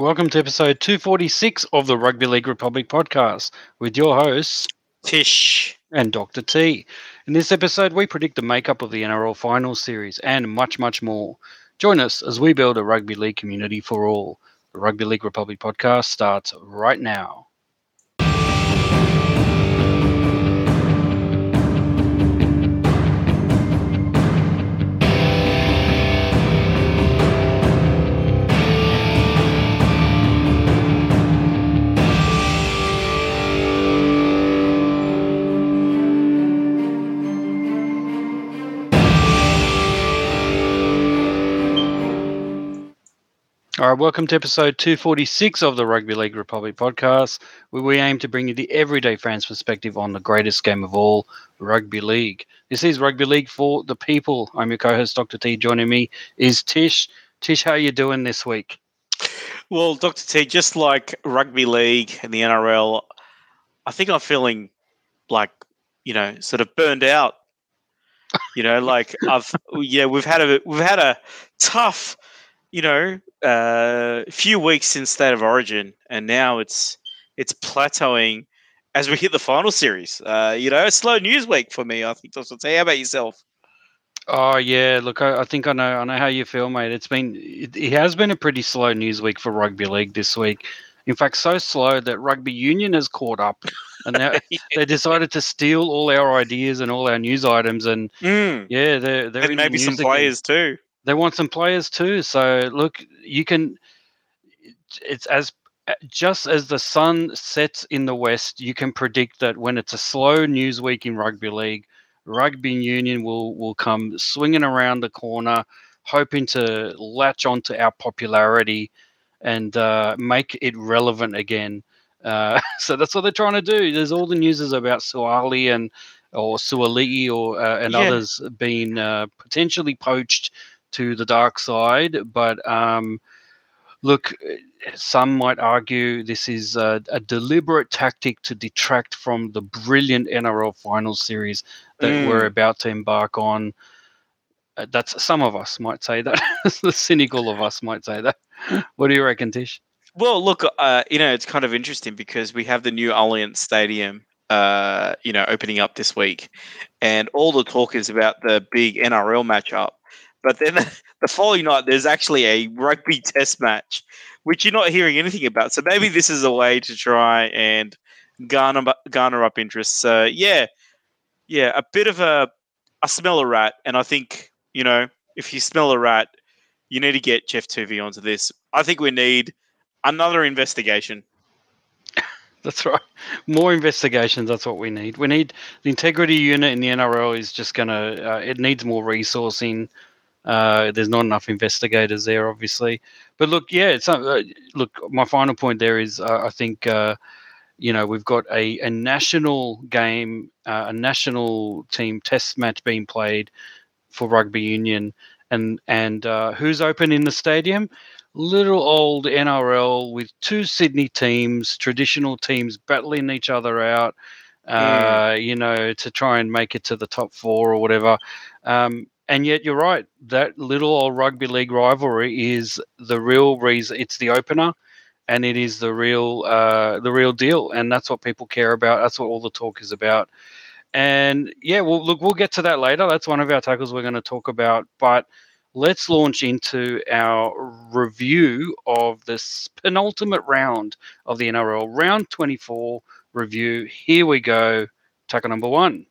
Welcome to episode 246 of the Rugby League Republic podcast with your hosts, Tish and Dr. T. In this episode, we predict the makeup of the NRL Finals Series and much, much more. Join us as we build a rugby league community for all. The Rugby League Republic podcast starts right now. All right, welcome to episode 246 of the Rugby League Republic podcast, where we aim to bring you the everyday fans' perspective on the greatest game of all, rugby league. This is Rugby League for the people. I'm your co-host, Dr. T. Joining me is Tish. Tish, how are you doing this week? Well, Dr. T, just like rugby league and the NRL, I think I'm feeling like, you know, sort of burned out. You know, like I've yeah, we've had a we've had a tough you know, a few weeks since State of Origin, and now it's it's plateauing as we hit the final series. Uh, you know, a slow news week for me. I think. That's say. How about yourself? Oh yeah, look, I, I, think I know, I know how you feel, mate. It's been, it, it, has been a pretty slow news week for rugby league this week. In fact, so slow that rugby union has caught up, and now yeah. they decided to steal all our ideas and all our news items. And mm. yeah, they're they're and maybe some players again. too they want some players too. So look, you can. It's as just as the sun sets in the west, you can predict that when it's a slow news week in rugby league, rugby union will will come swinging around the corner, hoping to latch onto our popularity and uh, make it relevant again. Uh, so that's what they're trying to do. There's all the news is about Suali and or Suali'i or uh, and yeah. others being uh, potentially poached to the dark side. But um, look, some might argue this is a, a, deliberate tactic to detract from the brilliant NRL final series that mm. we're about to embark on. Uh, that's some of us might say that. the cynical of us might say that. What do you reckon, Tish? Well, look, uh, you know, it's kind of interesting because we have the new Allianz Stadium, uh, you know, opening up this week, and all the talk is about the big NRL matchup. But then the following night, there's actually a rugby test match, which you're not hearing anything about. So maybe this is a way to try and garner garner up interest. So yeah, yeah, a bit of a I smell a rat, and I think you know if you smell a rat, you need to get Geoff Toovey onto this. I think we need another investigation. That's right. More investigations. That's what we need. We need the integrity unit in the NRL is just gonna. Uh, it needs more resourcing. Uh, there's not enough investigators there, obviously. But look, yeah, it's uh, look. My final point there is, uh, I think, uh, you know, we've got a, a national game, uh, a national team test match being played for rugby union, and and uh, who's open in the stadium? Little old NRL with two Sydney teams, traditional teams battling each other out. Mm. You know, to try and make it to the top four or whatever. Um, and yet you're right. That little old rugby league rivalry is the real reason. It's the opener, and it is the real uh, the real deal. And that's what people care about. That's what all the talk is about. And yeah, well, look, we'll get to that later. That's one of our tackles we're going to talk about. But let's launch into our review of this penultimate round of the NRL, round 24 review. Here we go. Tackle number one.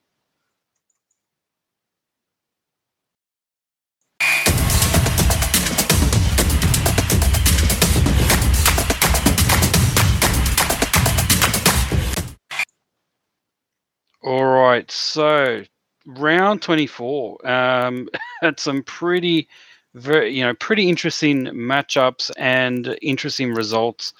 All right, so round 24 um, had some pretty, very you know, pretty interesting matchups and interesting results,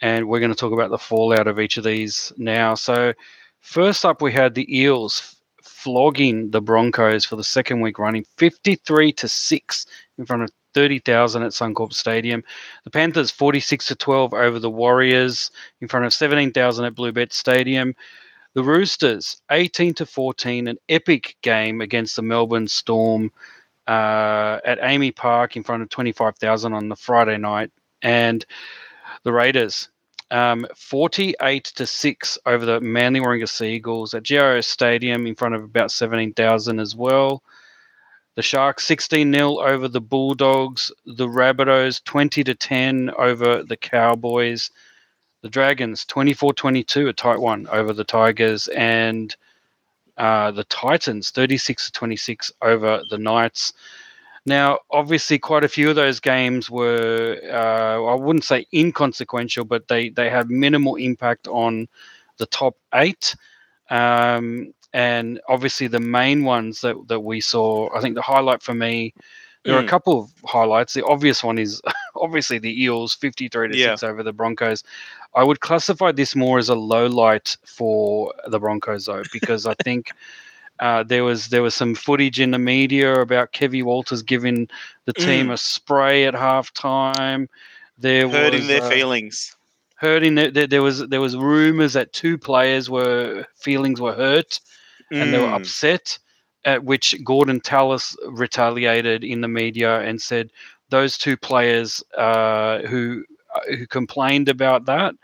and we're going to talk about the fallout of each of these now. So, first up, we had the Eels flogging the Broncos for the second week running, 53 to six in front of 30,000 at Suncorp Stadium. The Panthers 46 to 12 over the Warriors in front of 17,000 at Bluebet Stadium. The Roosters, 18 to 14, an epic game against the Melbourne Storm uh, at AAMI Park in front of 25,000 on the Friday night. And the Raiders. Um, 48 to 6 over the Manly Warringah Seagulls at GIO Stadium in front of about 17,000 as well. The Sharks 16 0 over the Bulldogs. The Rabbitohs 20 to 10 over the Cowboys. The Dragons 24 22, a tight one over the Tigers. And uh, the Titans 36 to 26 over the Knights. Now, obviously, quite a few of those games were, uh, I wouldn't say inconsequential, but they, they have minimal impact on the top eight. Um, and obviously, the main ones that, that we saw, I think the highlight for me, there mm. are a mm. couple of highlights. The obvious one is obviously the Eels 53 to yeah. 6 over the Broncos. I would classify this more as a low light for the Broncos, though, because I think. Uh, there was there was some footage in the media about Kevin Walters giving the team mm. a spray at halftime. There hurting was, their uh, feelings. Hurting there, there, there was there was rumors that two players were feelings were hurt mm. and they were mm. upset. At which Gordon Tallis retaliated in the media and said those two players uh, who uh, who complained about that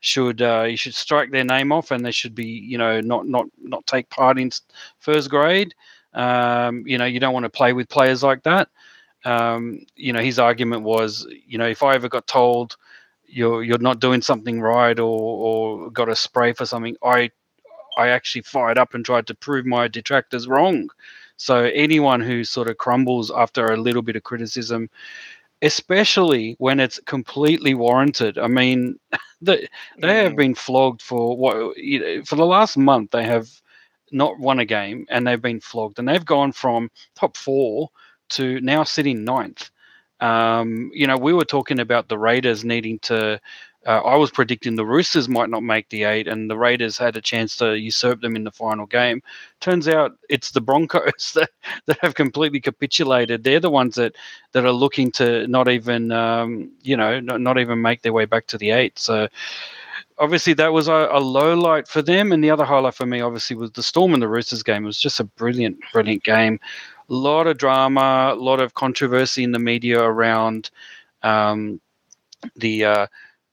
should uh, you should strike their name off, and they should be you know not not not take part in first grade. Um, you know you don't want to play with players like that. Um, you know his argument was you know if I ever got told you're you're not doing something right or or got a spray for something, I I actually fired up and tried to prove my detractors wrong. So anyone who sort of crumbles after a little bit of criticism, especially when it's completely warranted. I mean, they, they have been flogged for what you know, for the last month. They have not won a game and they've been flogged, and they've gone from top four to now sitting ninth. Um, you know, we were talking about the Raiders needing to uh, I was predicting the Roosters might not make the eight, and the Raiders had a chance to usurp them in the final game. Turns out it's the Broncos that, that have completely capitulated. They're the ones that, that are looking to not even, um, you know, not, not even make their way back to the eight. So obviously that was a, a, low light for them, and the other highlight for me obviously was the Storm and the Roosters game. It was just a brilliant, brilliant game. A lot of drama, a lot of controversy in the media around um, the. Uh,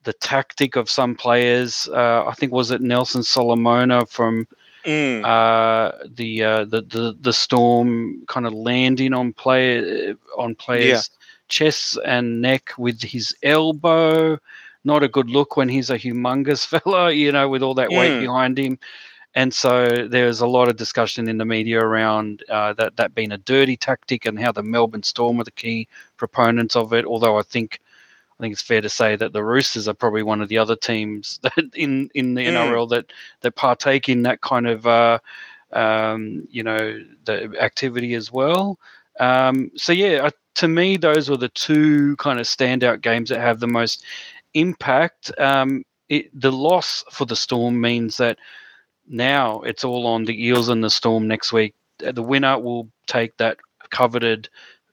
the tactic of some players. Uh, I think was it Nelson Solomona from mm. uh, the, uh, the the the Storm kind of landing on play on players' yeah. chests and neck with his elbow. Not a good look when he's a humongous fella, you know, with all that mm. weight behind him. And so there's a lot of discussion in the media around uh, that that being a dirty tactic and how the Melbourne Storm are the key proponents of it. Although I think I think it's fair to say that the Roosters are probably one of the other teams that in in the mm. NRL that that partake in that kind of uh, um, you know the activity as well. Um, so yeah, to me, those were the two kind of standout games that have the most impact. Um, it, the loss for the Storm means that now it's all on the Eels and the Storm next week. The winner will take that coveted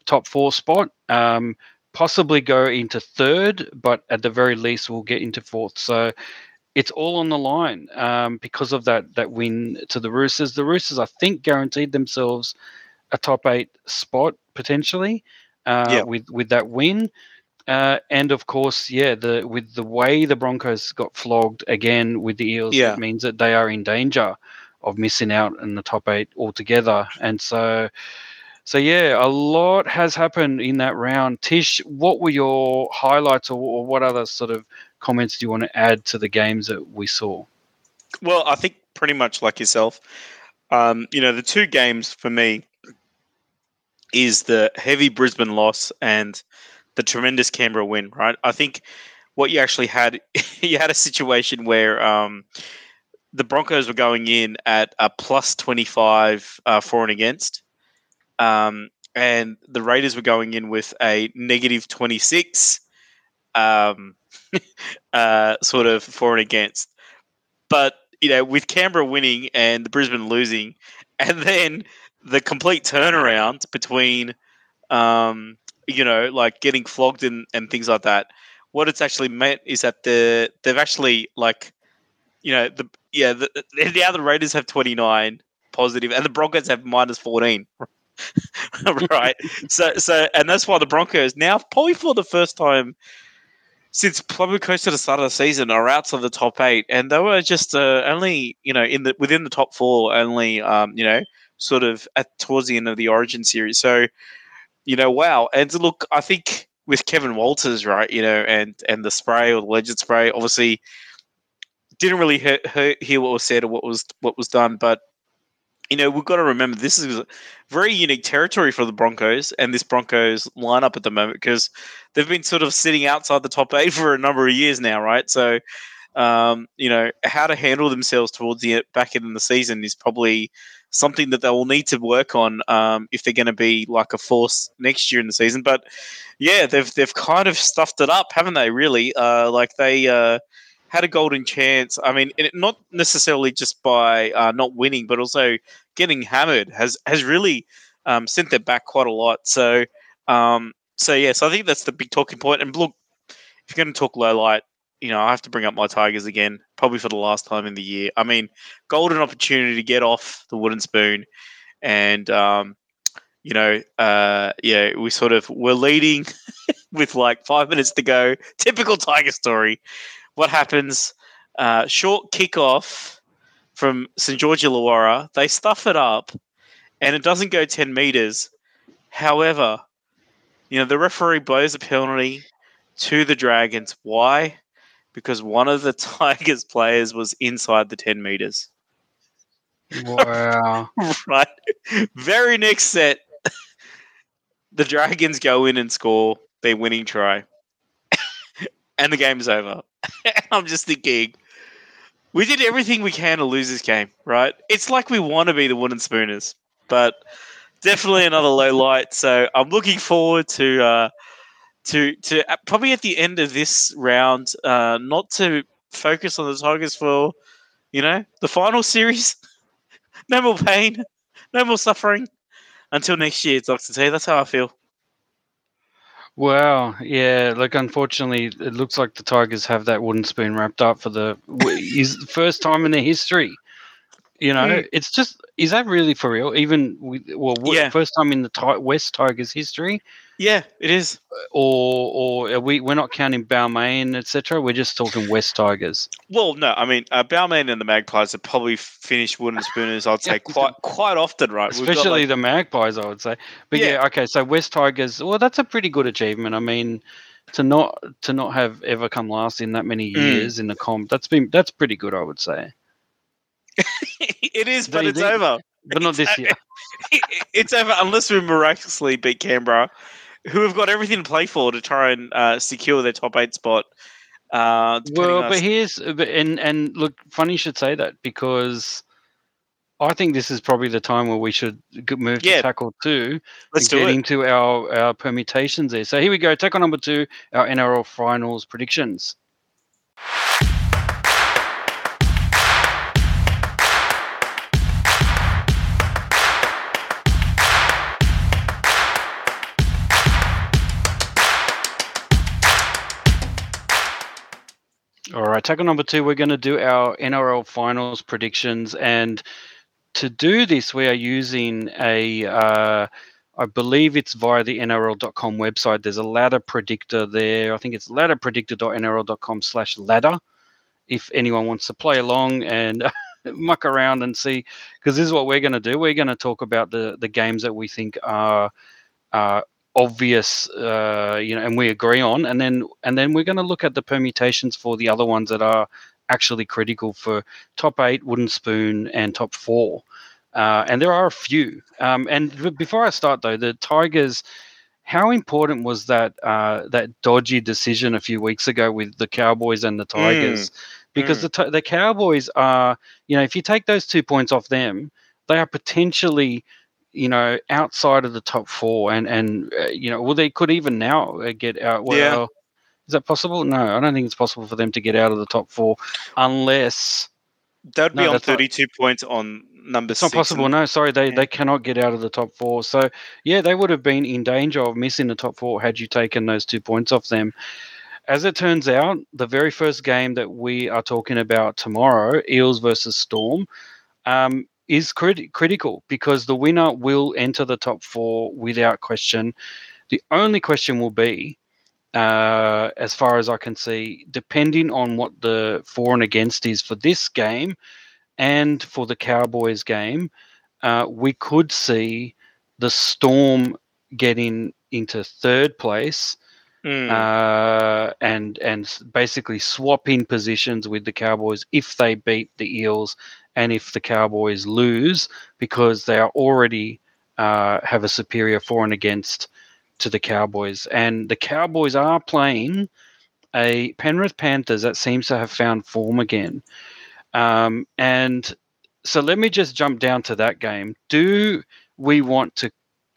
top four spot. Um, possibly go into third, but at the very least, we'll get into fourth. So it's all on the line um, because of that that win to the Roosters. The Roosters, I think, guaranteed themselves a top eight spot potentially uh, yeah. with with that win. Uh, and of course, yeah, the with the way the Broncos got flogged again with the Eels, yeah. it means that they are in danger of missing out in the top eight altogether. And so, so yeah, a lot has happened in that round. Tish, what were your highlights, or, or what other sort of comments do you want to add to the games that we saw? Well, I think pretty much like yourself. Um, you know, the two games for me is the heavy Brisbane loss and the tremendous Canberra win. Right, I think what you actually had, you had a situation where um, the Broncos were going in at a plus twenty five uh, for and against um, and the Raiders were going in with a negative 26 um, uh, sort of for and against. But, you know, with Canberra winning and the Brisbane losing, and then the complete turnaround between, um, you know, like getting flogged and, and things like that, what it's actually meant is that the they've actually, like, you know, the yeah, the, the other Raiders have 29 positive and the Broncos have minus 14. right. so so and that's why the Broncos now probably for the first time since probably close to the start of the season are outside the top eight, and they were just uh, only you know in the within the top four, only um, you know sort of at towards the end of the Origin series. So you know, wow. And look, I think with Kevin Walters, right, you know, and and the spray or the legend spray, obviously didn't really hear, hear what was said or what was what was done, but you know, we've got to remember this is very unique territory for the Broncos and this Broncos lineup at the moment because they've been sort of sitting outside the top eight for a number of years now, right? So, um, you know, how to handle themselves towards the back end of the season is probably something that they will need to work on um, if they're going to be like a force next year in the season. But yeah, they've they've kind of stuffed it up, haven't they? Really, uh, like they. Uh, had a golden chance. I mean, not necessarily just by uh, not winning, but also getting hammered has has really um, sent them back quite a lot. So, um, so yeah, so I think that's the big talking point. And look, if you're going to talk low light, you know, I have to bring up my Tigers again, probably for the last time in the year. I mean, golden opportunity to get off the wooden spoon, and um, you know, uh, yeah, we sort of were leading with like five minutes to go. Typical Tiger story what happens? Uh, short kickoff from St George Illawarra. They stuff it up, and it doesn't go ten meters. However, you know the referee blows a penalty to the Dragons. Why? Because one of the Tigers players was inside the ten meters. Wow! right. Very next set, the Dragons go in and score their winning try, and the game's over. I'm just thinking, we did everything we can to lose this game, right? It's like we want to be the wooden spooners, but definitely another low light. So I'm looking forward to uh, to to uh, probably at the end of this round, uh, not to focus on the Tigers for you know the final series. no more pain, no more suffering until next year, Doctor T. That's how I feel. Wow, yeah. Like, unfortunately, it looks like the Tigers have that wooden spoon wrapped up for the is first time in their history. You know, mm. it's just is that really for real? Even with, well, yeah. first time in the West Tigers history. Yeah, it is. Or or we we're not counting Balmain, etc. We're just talking West Tigers. Well, no, I mean uh, Balmain and the Magpies have probably finished wooden spooners. I'd say quite quite often, right? Especially like... the Magpies, I would say. But yeah. yeah, okay. So West Tigers. Well, that's a pretty good achievement. I mean, to not to not have ever come last in that many mm. years mm. in the comp. That's been that's pretty good, I would say. it is, but it's over. But not this year. it's over unless we miraculously beat Canberra who have got everything to play for to try and uh, secure their top eight spot. Uh, well, but here's and and look, funny you should say that because I think this is probably the time where we should move yeah. to tackle two. Let's get it. into our, our permutations there. So here we go. Tackle number two, our NRL finals predictions. All right, tackle number two, we're going to do our NRL finals predictions. And to do this, we are using a, uh, I believe it's via the NRL.com website. There's a ladder predictor there. I think it's ladderpredictor.nrl.com slash ladder. If anyone wants to play along and muck around and see, because this is what we're going to do. We're going to talk about the, the games that we think are, are obvious, uh, you know, and we agree on, and then and then we're going to look at the permutations for the other ones that are actually critical for top eight, wooden spoon, and top four. Uh, and there are a few. Um, and before I start, though, the Tigers, how important was that uh, that dodgy decision a few weeks ago with the Cowboys and the Tigers? Mm. Because mm. the the Cowboys are, you know, if you take those two points off them, they are potentially you know, outside of the top four, and and uh, you know, well, they could even now uh, get out. Well, yeah. is that possible? No, I don't think it's possible for them to get out of the top four unless that'd be on thirty-two not, points on number. It's not possible. no, sorry, they yeah. they cannot get out of the top four. So yeah, they would have been in danger of missing the top four had you taken those two points off them. As it turns out, the very first game that we are talking about tomorrow, Eels versus Storm, um, is crit- critical because the winner will enter the top four without question. The only question will be uh, as far as I can see, depending on what the for and against is for this game and for the Cowboys game, uh, we could see the Storm getting into third place Mm. uh, and and basically swapping positions with the Cowboys if they beat the Eels and if the Cowboys lose because they are already uh, have a superior for and against to the Cowboys. And the Cowboys are playing a Penrith Panthers that seems to have found form again. Um, and so let me just jump down to that game. Do we want to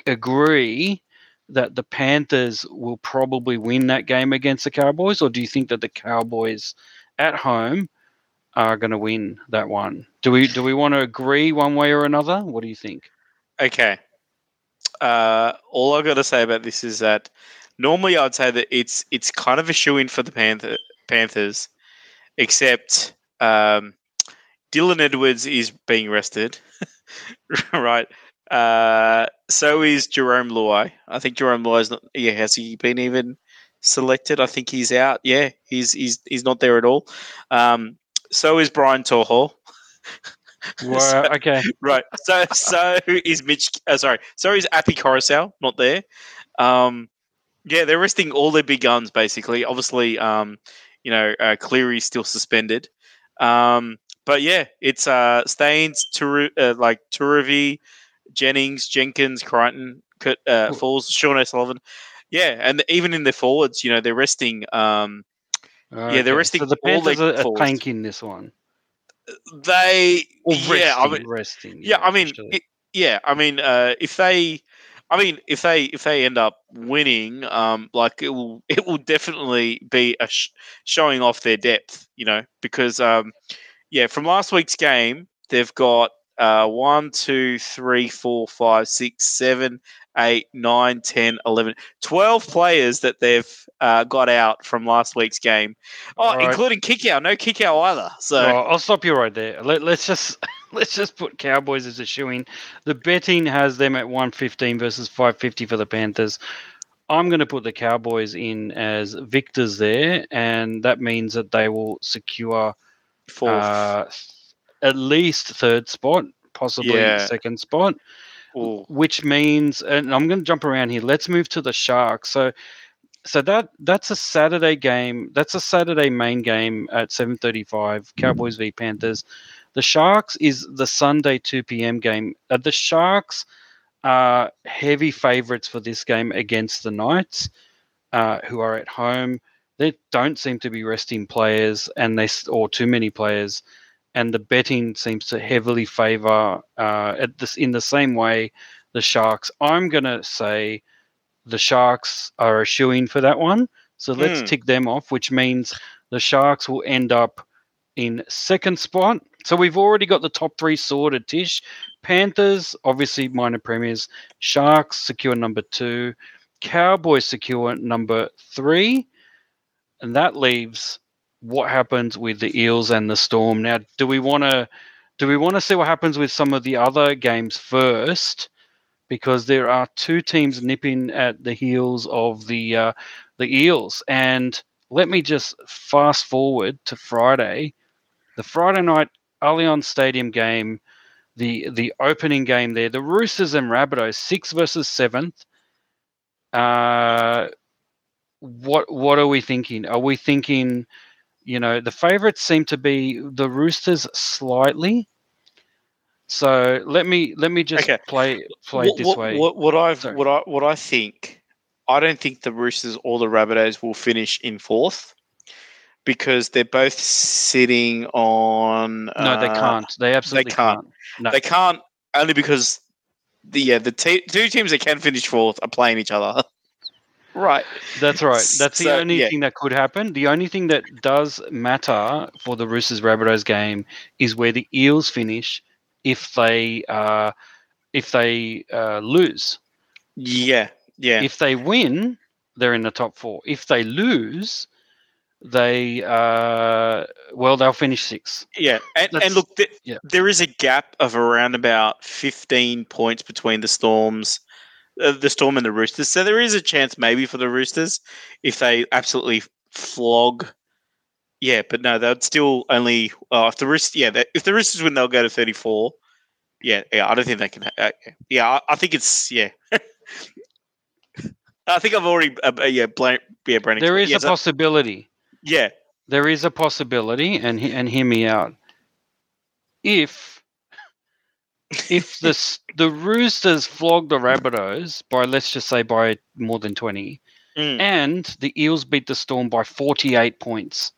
agree that the Panthers will probably win that game against the Cowboys, or do you think that the Cowboys at home are going to win that one? Do we do we want to agree one way or another? What do you think? Okay. Uh, all I've got to say about this is that normally I'd say that it's it's kind of a shoe in for the Panther, Panthers, except um, Dylan Edwards is being rested, right? Uh, so is Jarome Luai. I think Jarome Luai's not. Yeah, has he been even selected? I think he's out. Yeah, he's he's he's not there at all. Um, so is Brian To'o. Well, okay. right. So so is Mitch. Uh, sorry. So is Api Koroisau not there? Um, yeah, they're resting all their big guns basically. Obviously, um, you know, uh, Cleary's still suspended. Um, but yeah, it's uh, Staines, Turu, uh, like Turavi, Jennings, Jenkins, Crichton, Kurt, uh, Falls, Sean O'Sullivan. Yeah, and even in their forwards, you know, they're resting. Um, Yeah, they're resting So the Panthers are, are tanking this one. they, Or yeah, I mean, resting. yeah, I mean, it, yeah, I mean, uh, if they, I mean, if they if they end up winning, um, like it will it will definitely be a sh- showing off their depth, you know, because um, yeah, from last week's game, they've got uh, one, two, three, four, five, six, seven, eight, nine, 10, 11, 12 players that they've uh, got out from last week's game. Oh, right. including kick out, no kick out either. So Well, I'll stop you right there. Let, let's just let's just put Cowboys as a shoe-in. The betting has them at 115 versus 550 for the Panthers. I'm going to put the Cowboys in as victors there, and that means that they will secure fourth. uh, at least third spot, possibly Yeah. second spot Ooh. which means and I'm going to jump around here. Let's move to the Sharks. So so that that's a Saturday game. That's a Saturday main game at 7:35 Cowboys v Panthers. The Sharks is the Sunday 2 p.m. game. Uh, the Sharks are heavy favorites for this game against the Knights, uh, who are at home. They don't seem to be resting players, and they or too many players, and the betting seems to heavily favour uh, at this in the same way the Sharks. I'm gonna say the Sharks are a shoe in for that one. So let's Hmm. tick them off, which means the Sharks will end up in second spot. So we've already got the top three sorted. Tish, Panthers, obviously minor premiers. Sharks secure number two. Cowboys secure number three. And that leaves what happens with the Eels and the Storm. Now, do we want to do we want to see what happens with some of the other games first? Because there are two teams nipping at the heels of the uh, the Eels, and let me just fast forward to Friday, the Friday night Allianz Stadium game, the the opening game there, the Roosters and Rabbitohs, six versus seventh. Uh, what what are we thinking? Are we thinking, you know, the favourites seem to be the Roosters slightly. So let me let me just Okay. play play it what, this what, way. What, what I've Sorry. what I what I think, I don't think the Roosters or the Rabbitohs will finish in fourth because they're both sitting on. no, they uh, can't. They absolutely can't. can't. No. They can't only because the yeah the te- two teams that can finish fourth are playing each other. right. That's right. That's the So, only yeah. thing that could happen. The only thing that does matter for the Roosters Rabbitohs game is where the Eels finish if they uh, if they uh, lose. Yeah. Yeah. If they win, they're in the top four. If they lose, they uh, well they'll finish six. Yeah, and, That's- and look, th- yeah. there is a gap of around about fifteen points between the Storms, uh, the Storm and the Roosters. So there is a chance maybe for the Roosters if they absolutely flog. Yeah, but no, they'd still only. Uh, if the Roosters, yeah, they, if the Roosters win, they'll go to thirty four. Yeah, yeah, I don't think they can. Uh, yeah, I, I, think it's yeah. I think I've already uh, uh yeah, blank, yeah, Brandon. There is yeah, a possibility. Yeah, there is a possibility, and and hear me out. If if the the Roosters flog the Rabbitohs by let's just say by more than twenty, mm. and the Eels beat the Storm by forty eight points,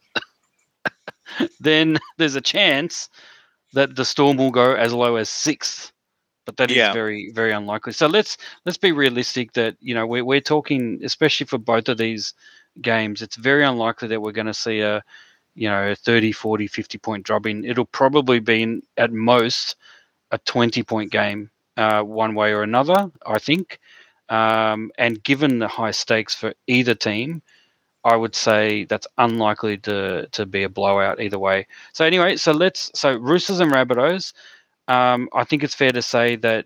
then there's a chance that the Storm will go as low as sixth. But that yeah. is very very unlikely. So let's let's be realistic that you know we're we're talking especially for both of these games. It's very unlikely that we're going to see a you know 30 40 50 point drop in it'll probably be in, at most a 20 point game uh, one way or another, I think. Um, and given the high stakes for either team, I would say that's unlikely to to be a blowout either way. So anyway, so let's so Roosters and Rabbitohs. Um, I think it's fair to say that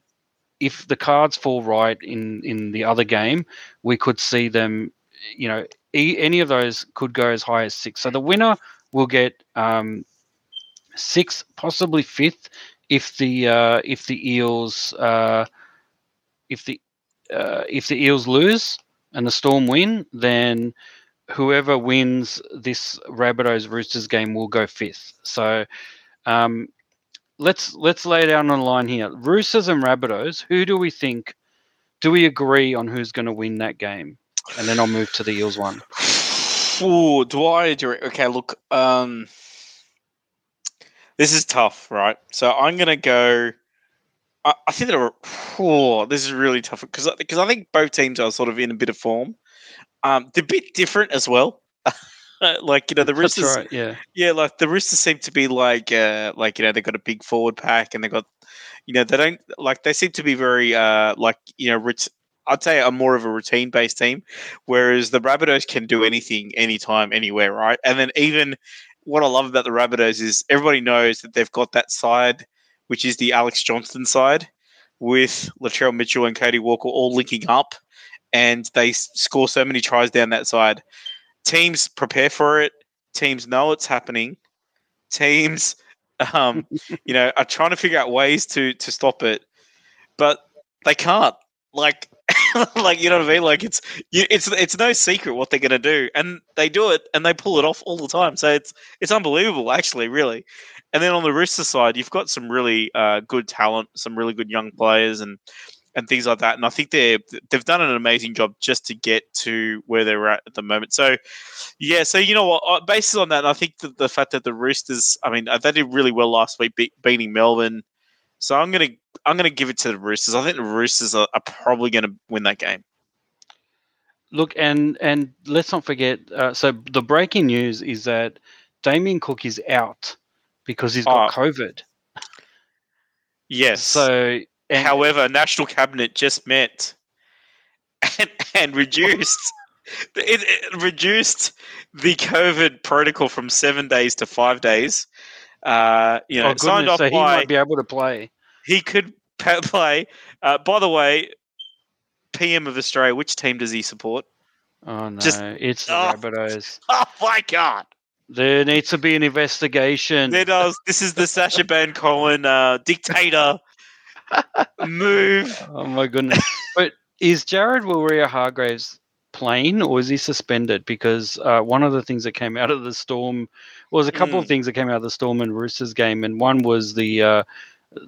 if the cards fall right in in the other game, we could see them. You know, e- any of those could go as high as six. So the winner will get um, possibly fifth, if the uh, if the Eels uh, if the uh, if the Eels lose and the Storm win, then whoever wins this Rabbitohs Roosters game will go fifth. So um, let's let's lay down on the line here. Roosters and Rabbitohs. Who do we think? Do we agree on who's going to win that game? And then I'll move to the Eels one. Oh, do I? Okay, look. Um, this is tough, right? So I'm gonna go. I, I think that. Oh, this is really tough because because I think both teams are sort of in a bit of form. Um, they're a bit different as well. like you know the Roosters, right, yeah, yeah. Like the Roosters seem to be like uh, like you know they've got a big forward pack and they've got you know they don't like they seem to be very uh like you know rich. I'd say a more of a routine based team, whereas the Rabbitohs can do anything, anytime, anywhere, right? And then even what I love about the Rabbitohs is everybody knows that they've got that side, which is the Alex Johnston side, with Latrell Mitchell and Cody Walker all linking up, and they score so many tries down that side. Teams prepare for it. Teams know it's happening. Teams, um, you know, are trying to figure out ways to to stop it, but they can't. Like like you know what I mean? Like it's you, it's it's no secret what they're gonna do, and they do it and they pull it off all the time. So it's it's unbelievable, actually, really. And then on the Rooster side, you've got some really uh, good talent, some really good young players, and and things like that. And I think they they've done an amazing job just to get to where they're at at the moment. So yeah, so you know what? Based on that, I think that the fact that the Roosters, I mean, uh, they did really well last week, beating Melbourne. So I'm gonna I'm gonna give it to the Roosters. I think the Roosters are, are probably gonna win that game. Look, and and let's not forget. Uh, so the breaking news is that Damien Cook is out because he's got oh. COVID. Yes. So, and, however, National Cabinet just met and, and reduced. It, it, reduced the COVID protocol from seven days to five days. Uh, you know, oh, signed off so he by, might be able to play. He could play. Uh, by the way, PM of Australia, which team does he support? Oh no, Just, it's the oh, Rabbitohs. Oh my god! There needs to be an investigation. There does. This is the Sacha Baron Cohen uh, dictator move. Oh my goodness! but is Jared Waerea-Hargreaves playing or is he suspended? Because uh, one of the things that came out of the storm well, was a couple mm. of things that came out of the Storm and Roosters game, and one was the uh,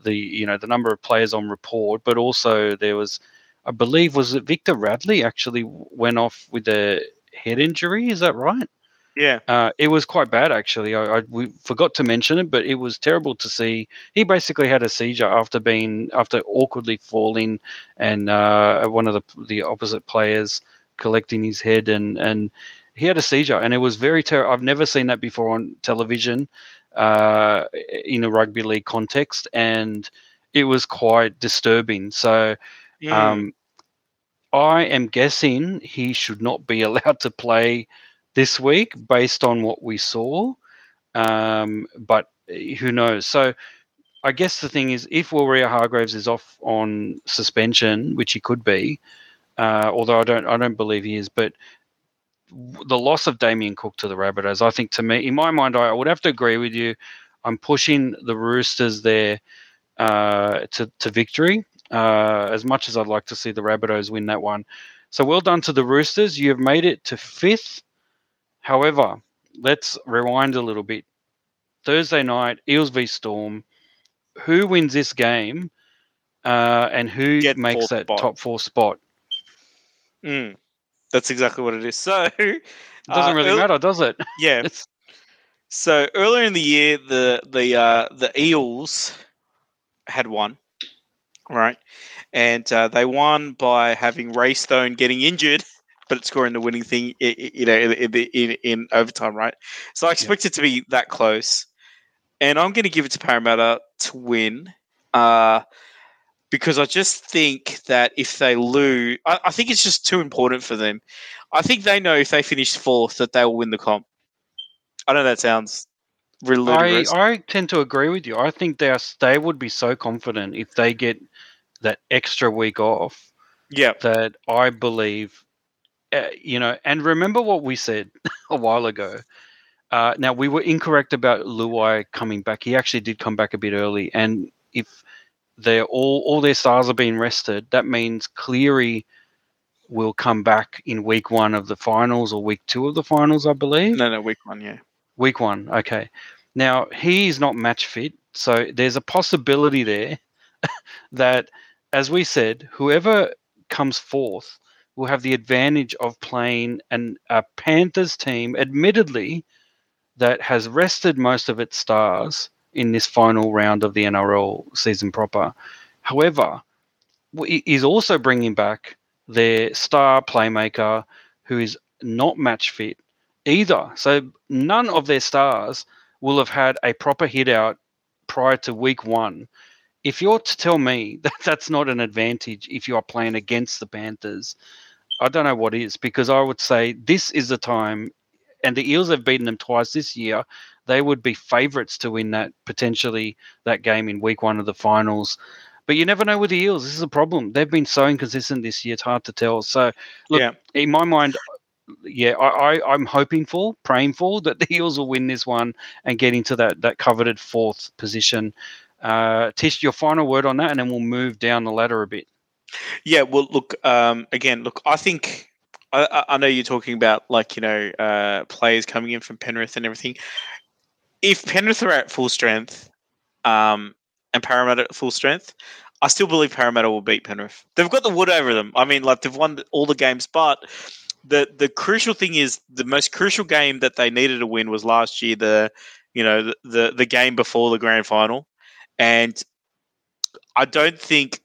the you know the number of players on report, but also there was, I believe, was it Victor Radley actually went off with a head injury? Is that right? Yeah, uh, it was quite bad actually. I, I, we forgot to mention it, but it was terrible to see. He basically had a seizure after being after awkwardly falling, and uh, one of the the opposite players collecting his head, and and he had a seizure, and it was very terrible. I've never seen that before on television uh, in a rugby league context, and it was quite disturbing. So, yeah. um, I am guessing he should not be allowed to play this week based on what we saw. Um, but who knows? So, I guess the thing is, if Will Hargreaves is off on suspension, which he could be, uh, although I don't, I don't believe he is, but the loss of Damien Cook to the Rabbitohs, I think to me, in my mind, I would have to agree with you. I'm pushing the Roosters there uh, to to victory. Uh, as much as I'd like to see the Rabbitohs win that one. So well done to the Roosters. You have made it to fifth. However, let's rewind a little bit. Thursday night, Eels v Storm. Who wins this game, uh, and who Get makes that spot. top four spot? Mm, that's exactly what it is. So it doesn't uh, really early, matter, does it? Yeah. so earlier in the year, the the uh, the Eels had won, right? And uh, they won by having Ray Stone getting injured, but scoring the winning thing, you know, in, in, in overtime, right? So I expect yeah. it to be that close, and I'm going to give it to Parramatta to win. Uh, because I just think that if they lose, I, I, think it's just too important for them. I think they know if they finish fourth that they will win the comp. I know that sounds really I, I tend to agree with you. I think they are, they would be so confident if they get that extra week off. Yeah. That I believe, uh, you know, and remember what we said a while ago. Uh, now we were incorrect about Luai coming back. He actually did come back a bit early, and if they're all all their stars are being rested, that means Cleary will come back in week one of the finals or week two of the finals, I believe. No, no, week one, yeah. Week one, okay. Now he is not match fit, so there's a possibility there that, as we said, whoever comes fourth will have the advantage of playing an a Panthers team, admittedly, that has rested most of its stars in this final round of the NRL season proper. However, is also bringing back their star playmaker who is not match fit either. So none of their stars will have had a proper hit out prior to week one. If you're to tell me that that's not an advantage if you are playing against the Panthers, I don't know what is because I would say this is the time, and the Eels have beaten them twice this year. They would be favourites to win that potentially that game in week one of the finals. But you never know with the Eels. This is a problem. They've been so inconsistent this year; it's hard to tell. So, look, yeah. in my mind, yeah, I, I, am hoping for, praying for that the Eels will win this one and get into that that coveted fourth position. Uh, Tish, your final word on that, and then we'll move down the ladder a bit. Yeah, well, look, um, again, look, I think I, I, know you're talking about like you know uh, players coming in from Penrith and everything. If Penrith are at full strength, um, and Parramatta at full strength, I still believe Parramatta will beat Penrith. They've got the wood over them. I mean, like they've won all the games, but the the crucial thing is the most crucial game that they needed to win was last year. The you know the the, the game before the grand final, and I don't think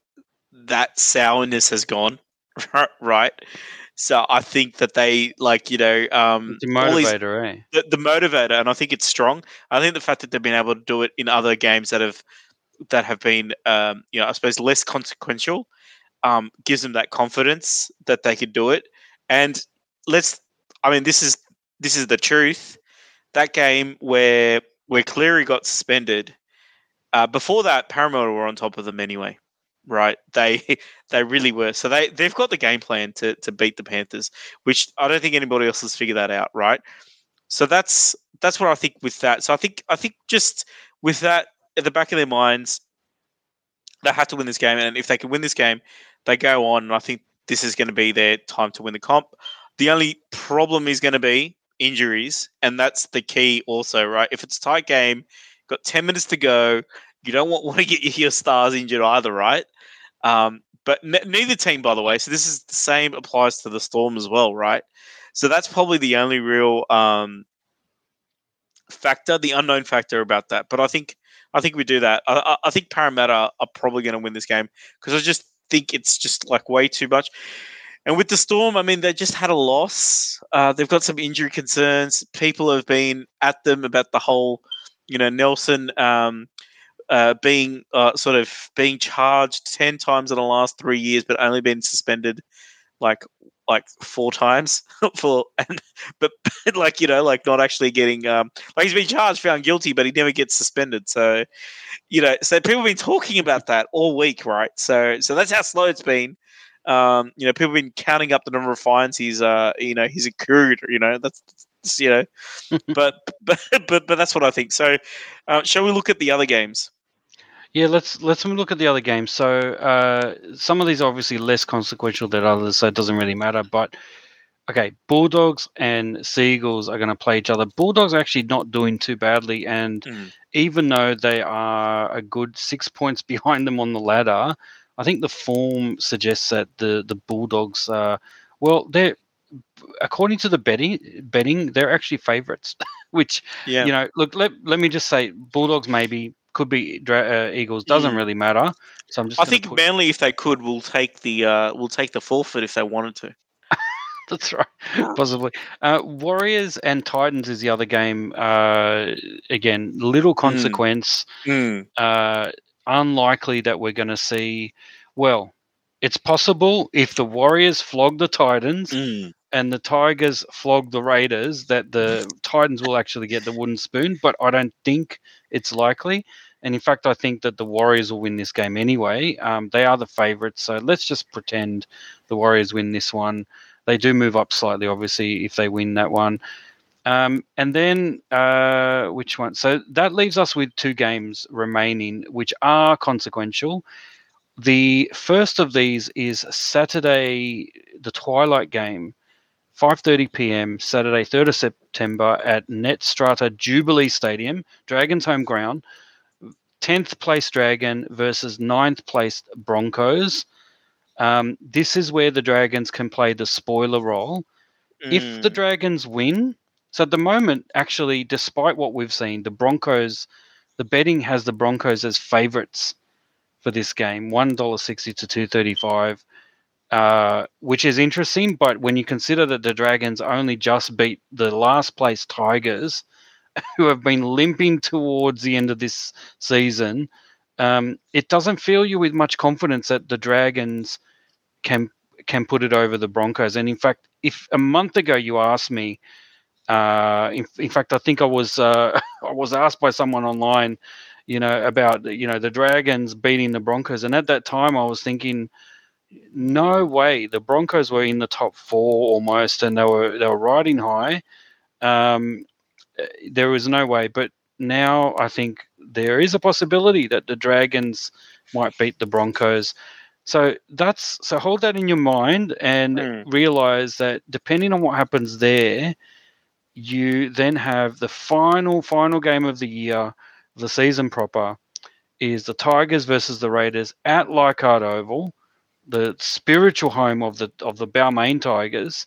that sourness has gone right. So I think that they like you know um, the motivator, these, eh? the, the motivator, and I think it's strong. I think the fact that they've been able to do it in other games that have that have been, um, you know, I suppose less consequential, um, gives them that confidence that they could do it. And let's, I mean, this is this is the truth. That game where where Cleary got suspended, uh, before that, Parramatta were on top of them anyway, right? They they really were. So they they've got the game plan to to beat the Panthers, which I don't think anybody else has figured that out, right? So that's that's what I think with that. So I think I think just with that at the back of their minds, they have to win this game, and if they can win this game, they go on. And I think this is going to be their time to win the comp. The only problem is going to be injuries, and that's the key, also, right? If it's a tight game, got ten minutes to go, you don't want, want to get your stars injured either, right? Um, but n- neither team, by the way. So this is the same applies to the Storm as well, right? So that's probably the only real um, factor, the unknown factor about that. But I think I think we do that. I, I think Parramatta are probably going to win this game because I just think it's just like way too much. And with the Storm, I mean, they just had a loss. Uh, they've got some injury concerns. People have been at them about the whole, you know, Nelson um, uh, being uh, sort of being charged ten times in the last three years, but only been suspended like like four times for and but like you know like not actually getting um like he's been charged found guilty but he never gets suspended. So you know so people have been talking about that all week right? So so that's how slow it's been. Um you know people have been counting up the number of fines he's uh you know he's accrued you know that's, that's you know but but but but that's what i think so uh, shall we look at the other games Yeah, let's let's look at the other games. So uh, some of these are obviously less consequential than others, so it doesn't really matter. But okay, Bulldogs and Seagulls are going to play each other. Bulldogs are actually not doing too badly, and Mm. even though they are a good six points behind them on the ladder, I think the form suggests that the the Bulldogs are well, they're according to the betting betting they're actually favourites, which yeah you know, look, let, let me just say, Bulldogs maybe could be uh, Eagles. Doesn't Mm. really matter. So I'm just. i think put, manly if they could will take the uh will take the forfeit if they wanted to that's right, possibly. Uh, Warriors and Titans is the other game. Uh, again, little consequence. Mm. Uh, unlikely that we're going to see. Well, it's possible if the Warriors flog the Titans Mm. And the Tigers flog the Raiders that the Titans will actually get the wooden spoon, but I don't think it's likely. And in fact, I think that the Warriors will win this game anyway. Um, they are the favourites, so let's just pretend the Warriors win this one. They do move up slightly, obviously, if they win that one. Um, and then uh, which one? So that leaves us with two games remaining, which are consequential. The first of these is Saturday, the Twilight game, 5:30 p.m. Saturday, 3rd of September at Netstrata Jubilee Stadium, Dragons home ground. 10th place Dragon versus 9th place Broncos. Um, this is where the Dragons can play the spoiler role. If the Mm. Dragons win, so at the moment, actually, despite what we've seen, the Broncos, the betting has the Broncos as favourites for this game, one dollar sixty to two thirty five, uh, which is interesting. But when you consider that the Dragons only just beat the last place Tigers, who have been limping towards the end of this season, um, it doesn't fill you with much confidence that the Dragons can can put it over the Broncos. And in fact, if a month ago you asked me, uh, in, in fact, I think I was uh, I was asked by someone online, you know, about you know the Dragons beating the Broncos, and at that time I was thinking, no way, the Broncos were in the top four almost, and they were they were riding high. Um, uh, there was no way, but now I think there is a possibility that the Dragons might beat the Broncos. So that's so hold that in your mind and Mm. realize that depending on what happens there, you then have the final final game of the year, the season proper, is the Tigers versus the Raiders at Leichhardt Oval, the spiritual home of the of the Balmain Tigers.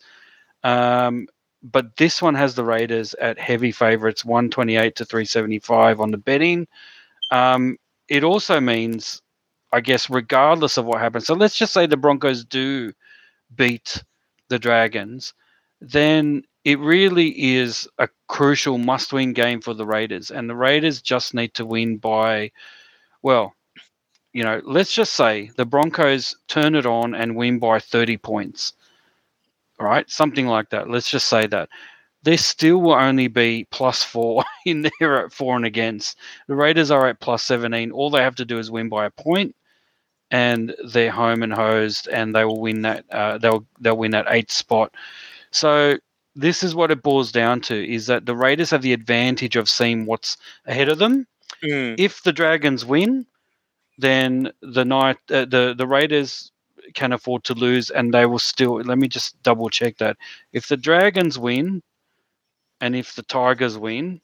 Um, but this one has the Raiders at heavy favourites, 128 to 375 on the betting. Um, it also means, I guess, regardless of what happens, so let's just say the Broncos do beat the Dragons, then it really is a crucial must win game for the Raiders. And the Raiders just need to win by, well, you know, let's just say the Broncos turn it on and win by 30 points. right? something like that. Let's just say that. There still will only be plus four in there at for and against. The Raiders are at plus 17. All they have to do is win by a point, and they're home and hosed, and they will win that. Uh, they'll they'll win that eighth spot. So this is what it boils down to: is that the Raiders have the advantage of seeing what's ahead of them. Mm. If the Dragons win, then the night uh, the the Raiders can afford to lose, and they will still. Let me just double check that. If the Dragons win, and if the Tigers win,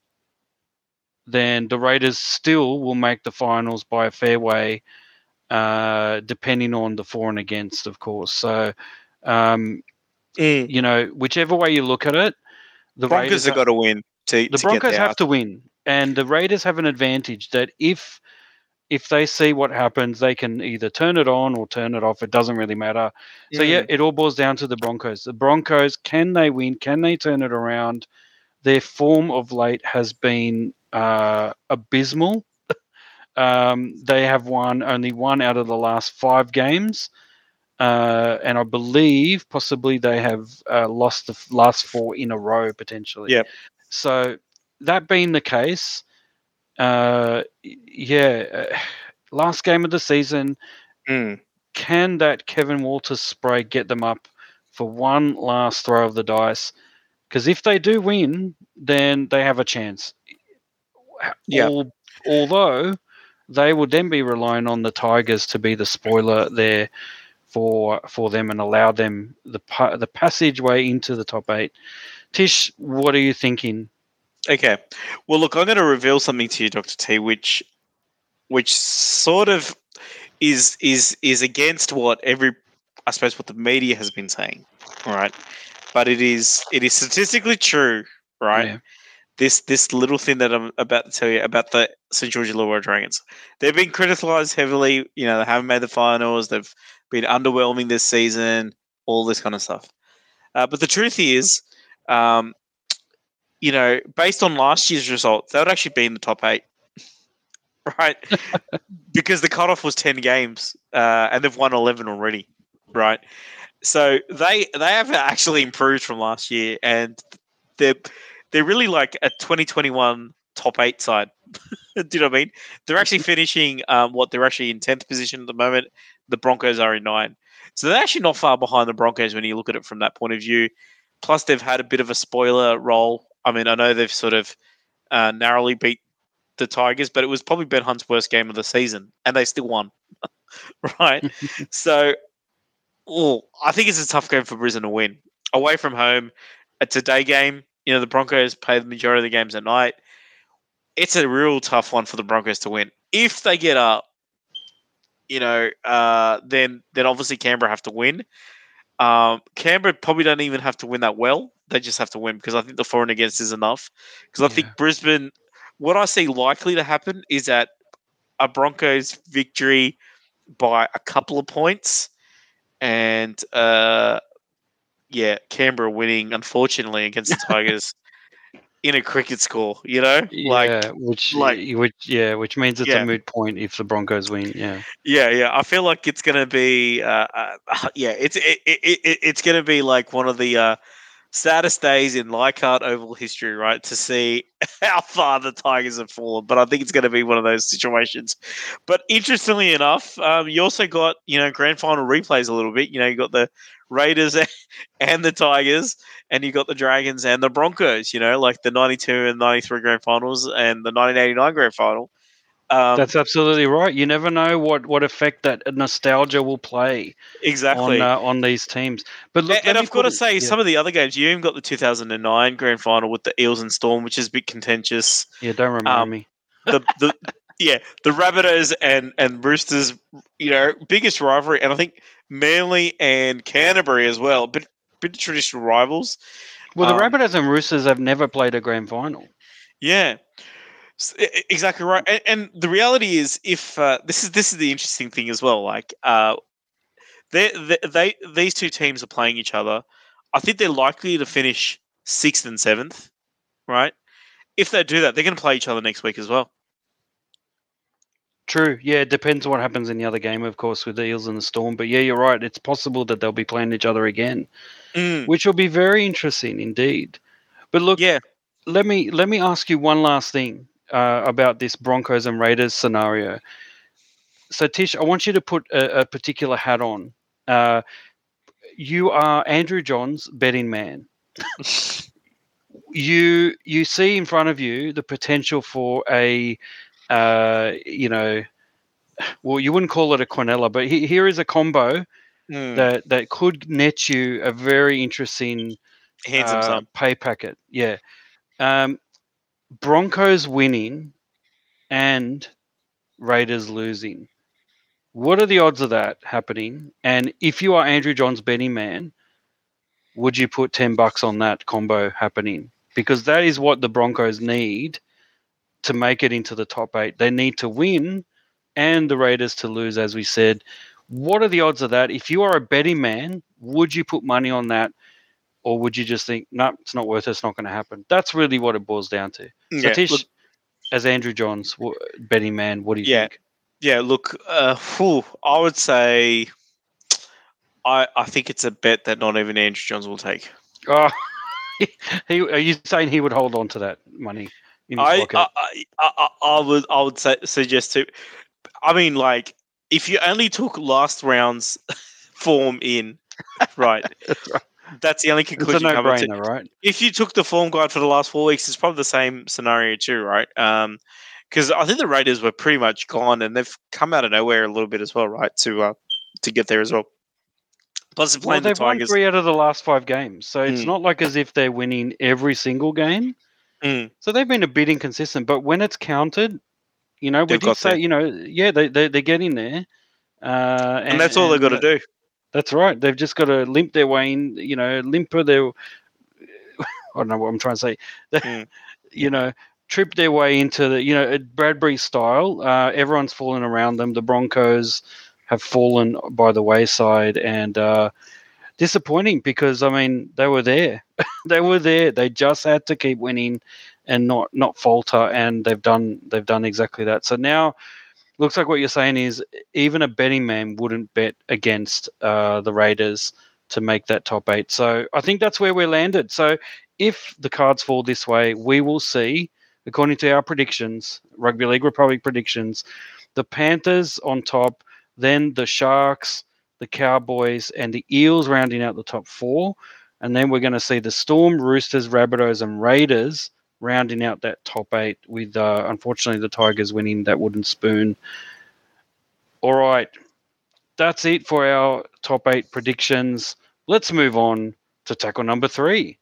then the Raiders still will make the finals by a fair way, uh, depending on the for and against, of course. So, um, Mm. you know, whichever way you look at it, the Broncos Raiders have got to win to, the to Broncos get have to win, and the Raiders have an advantage that if if they see what happens, they can either turn it on or turn it off. It doesn't really matter. So yeah, it all boils down to the Broncos. The Broncos can they win? Can they turn it around? Their form of late has been uh, abysmal. um, they have won only one out of the last five games. uh, and I believe possibly they have uh, lost the last four in a row potentially. Yep. So that being the case, uh, yeah, uh, last game of the season, Mm. can that Kevin Walters spray get them up for one last throw of the dice? Because if they do win, then they have a chance. Yeah. Al- although they would then be relying on the Tigers to be the spoiler there for for them and allow them the the passageway into the top eight. Tish, what are you thinking? Okay. Well, look, I'm going to reveal something to you, Doctor T, which, which sort of is is is against what every, I suppose, what the media has been saying, right? But it is it is statistically true, right? Yeah. This this little thing that I'm about to tell you about the St George Illawarra Dragons. They've been criticised heavily. You know, they haven't made the finals. They've been underwhelming this season. All this kind of stuff. Uh, but the truth is, um, you know, based on last year's results, they would actually be in the top eight, right? because the cutoff was ten games, uh, and they've won eleven already, right? So they they have actually improved from last year, and they're they're really like a twenty twenty one top eight side. Do you know what I mean? They're actually finishing um, what they're actually in tenth position at the moment. The Broncos are in nine, so they're actually not far behind the Broncos when you look at it from that point of view. Plus, they've had a bit of a spoiler role. I mean, I know they've sort of uh, narrowly beat the Tigers, but it was probably Ben Hunt's worst game of the season, and they still won. right? so, oh, I think it's a tough game for Brisbane to win. Away from home, it's a day game. You know, the Broncos play the majority of the games at night. It's a real tough one for the Broncos to win. If they get up, you know, uh, then then obviously Canberra have to win. Um, Canberra probably don't even have to win that well. They just have to win because I think the for and against is enough. Because I think Brisbane, what I see likely to happen is that a Broncos victory by a couple of points, and uh, yeah, Canberra winning unfortunately against the Tigers in a cricket score. You know, like yeah, which like- which yeah, which means it's Yeah. a moot point if the Broncos win. Yeah, Yeah, yeah. I feel like it's gonna be, uh, uh, yeah, it's it, it, it, it's gonna be like one of the uh, saddest days in Leichhardt Oval history, right? To see how far the Tigers have fallen. But I think it's gonna be one of those situations. But interestingly enough, um, you also got you know grand final replays a little bit. You know, you got the Raiders and the Tigers, and you got the Dragons and the Broncos. You know, like the '92 and '93 grand finals and the 1989 grand final. Um, that's absolutely right. You never know what what effect that nostalgia will play exactly. on uh, on these teams. But look, and, and I've got to say, yeah, some of the other games, you even got the 2009 grand final with the Eels and Storm, which is a bit contentious. yeah, don't remind um, me. The the yeah, the Rabbitohs and and Roosters, you know, biggest rivalry, and I think Manly and Canterbury as well, but bit of traditional rivals. Well, the um, Rabbitohs and Roosters have never played a grand final. Yeah, exactly right. And, and the reality is, if uh, this is this is the interesting thing as well, like uh, they, they they these two teams are playing each other. I think they're likely to finish sixth and seventh, right? If they do that, they're going to play each other next week as well. True. Yeah, it depends on what happens in the other game, of course, with the Eels and the Storm. But yeah, you're right. It's possible that they'll be playing each other again, Mm, which will be very interesting indeed. But look, yeah, let me let me ask you one last thing uh, about this Broncos and Raiders scenario. So Tish, I want you to put a, a particular hat on. Uh, you are Andrew Johns, betting man. You you see in front of you the potential for a, uh, you know, well you wouldn't call it a Quinella, but he, here is a combo Mm, that that could net you a very interesting handsome uh, pay packet. Yeah. Um, Broncos winning and Raiders losing. What are the odds of that happening? And if you are Andrew John's betting man, would you put 10 bucks on that combo happening? Because that is what the Broncos need to make it into the top eight. They need to win and the Raiders to lose, as we said. What are the odds of that? If you are a betting man, would you put money on that? Or would you just think, no, it's not worth it, it's not going to happen? That's really what it boils down to. So, Yeah, Tish, look, as Andrew Johns, betting man, what do you Yeah. think? yeah, look, uh, whew, I would say I, I think it's a bet that not even Andrew Johns will take. Oh, he, are you saying he would hold on to that money? In his I, pocket? I, I, I, I would I would say, suggest to. I mean, like if you only took last round's form in, right? Right. That's the only conclusion. It's a conclusion you come to. no-brainer, right? If you took the form guide for the last four weeks, it's probably the same scenario too, right? Um, because I think the Raiders were pretty much gone, and they've come out of nowhere a little bit as well, right? To uh, to get there as well. Plus, they're Well, playing the they've won Tigers. three out of the last five games, so it's Mm. not like as if they're winning every single game. Mm. So they've been a bit inconsistent, but when it's counted, you know, we They've did say, there. you know, yeah, they, they they're getting there, uh, and, that's all they've got to do. That's right. They've just got to limp their way in, you know, limper their. I don't know what I'm trying to say. Mm. you know, trip their way into the, you know, Bradbury style. Uh, everyone's fallen around them. The Broncos have fallen by the wayside, and uh, disappointing because I mean they were there. they were there. They just had to keep winning and not not falter, and they've done they've done exactly that. So now looks like what you're saying is even a betting man wouldn't bet against uh, the Raiders to make that top eight. So I think that's where we're landed. So if the cards fall this way, we will see, according to our predictions, Rugby League Republic predictions, the Panthers on top, then the Sharks, the Cowboys, and the Eels rounding out the top four. And then we're going to see the Storm, Roosters, Rabbitohs, and Raiders rounding out that top eight with, uh, unfortunately, the Tigers winning that wooden spoon. All right. That's it for our top eight predictions. Let's move on to tackle number three.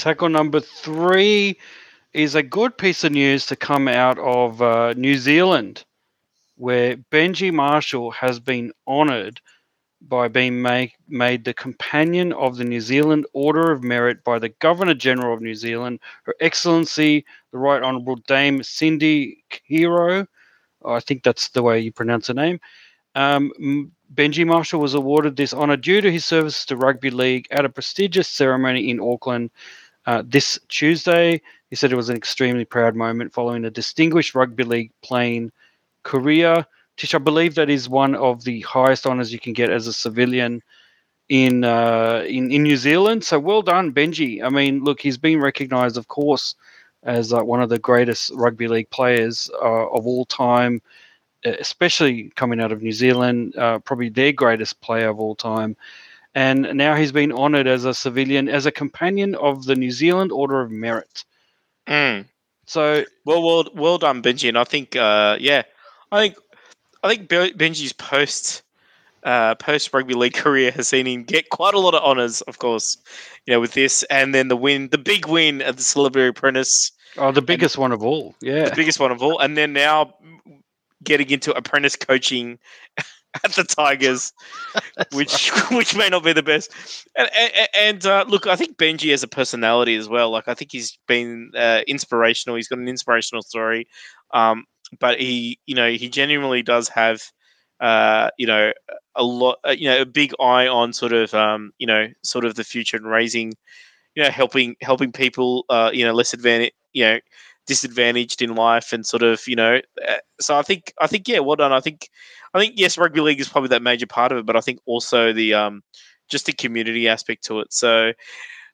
Tackle number three is a good piece of news to come out of uh, New Zealand, where Benji Marshall has been honoured by being made, made the companion of the New Zealand Order of Merit by the Governor General of New Zealand, Her Excellency the Right Honourable Dame Cindy Kiro. I think that's the way you pronounce her name. Um, Benji Marshall was awarded this honour due to his services to rugby league at a prestigious ceremony in Auckland uh, this Tuesday. He said it was an extremely proud moment following a distinguished rugby league playing career. Tish, I believe that is one of the highest honours you can get as a civilian in uh, in in New Zealand. So well done, Benji. I mean, look, he's been recognised, of course, as uh, one of the greatest rugby league players uh, of all time, especially coming out of New Zealand. Uh, probably their greatest player of all time. And now he's been honoured as a civilian, as a companion of the New Zealand Order of Merit. Mm. So Well, well, well done, Benji. And I think, uh, yeah, I think, I think Benji's post, uh, post rugby league career has seen him get quite a lot of honors. Of course, you know, with this, and then the win, the big win at the Celebrity Apprentice, Oh, the biggest one of all. Yeah. the biggest one of all, and then now getting into apprentice coaching at the Tigers, which which may not be the best. And and, and uh, look, I think Benji has a personality as well. Like I think he's been uh, inspirational. He's got an inspirational story, um, but he, you know, he genuinely does have, uh, you know, a lot, uh, you know, a big eye on sort of, um, you know, sort of the future and raising, you know, helping helping people, uh, you know, less advantaged, you know, disadvantaged in life, and sort of, you know, uh, so I think I think yeah, well done. I think I think yes, rugby league is probably that major part of it, but I think also the um, just the community aspect to it. So,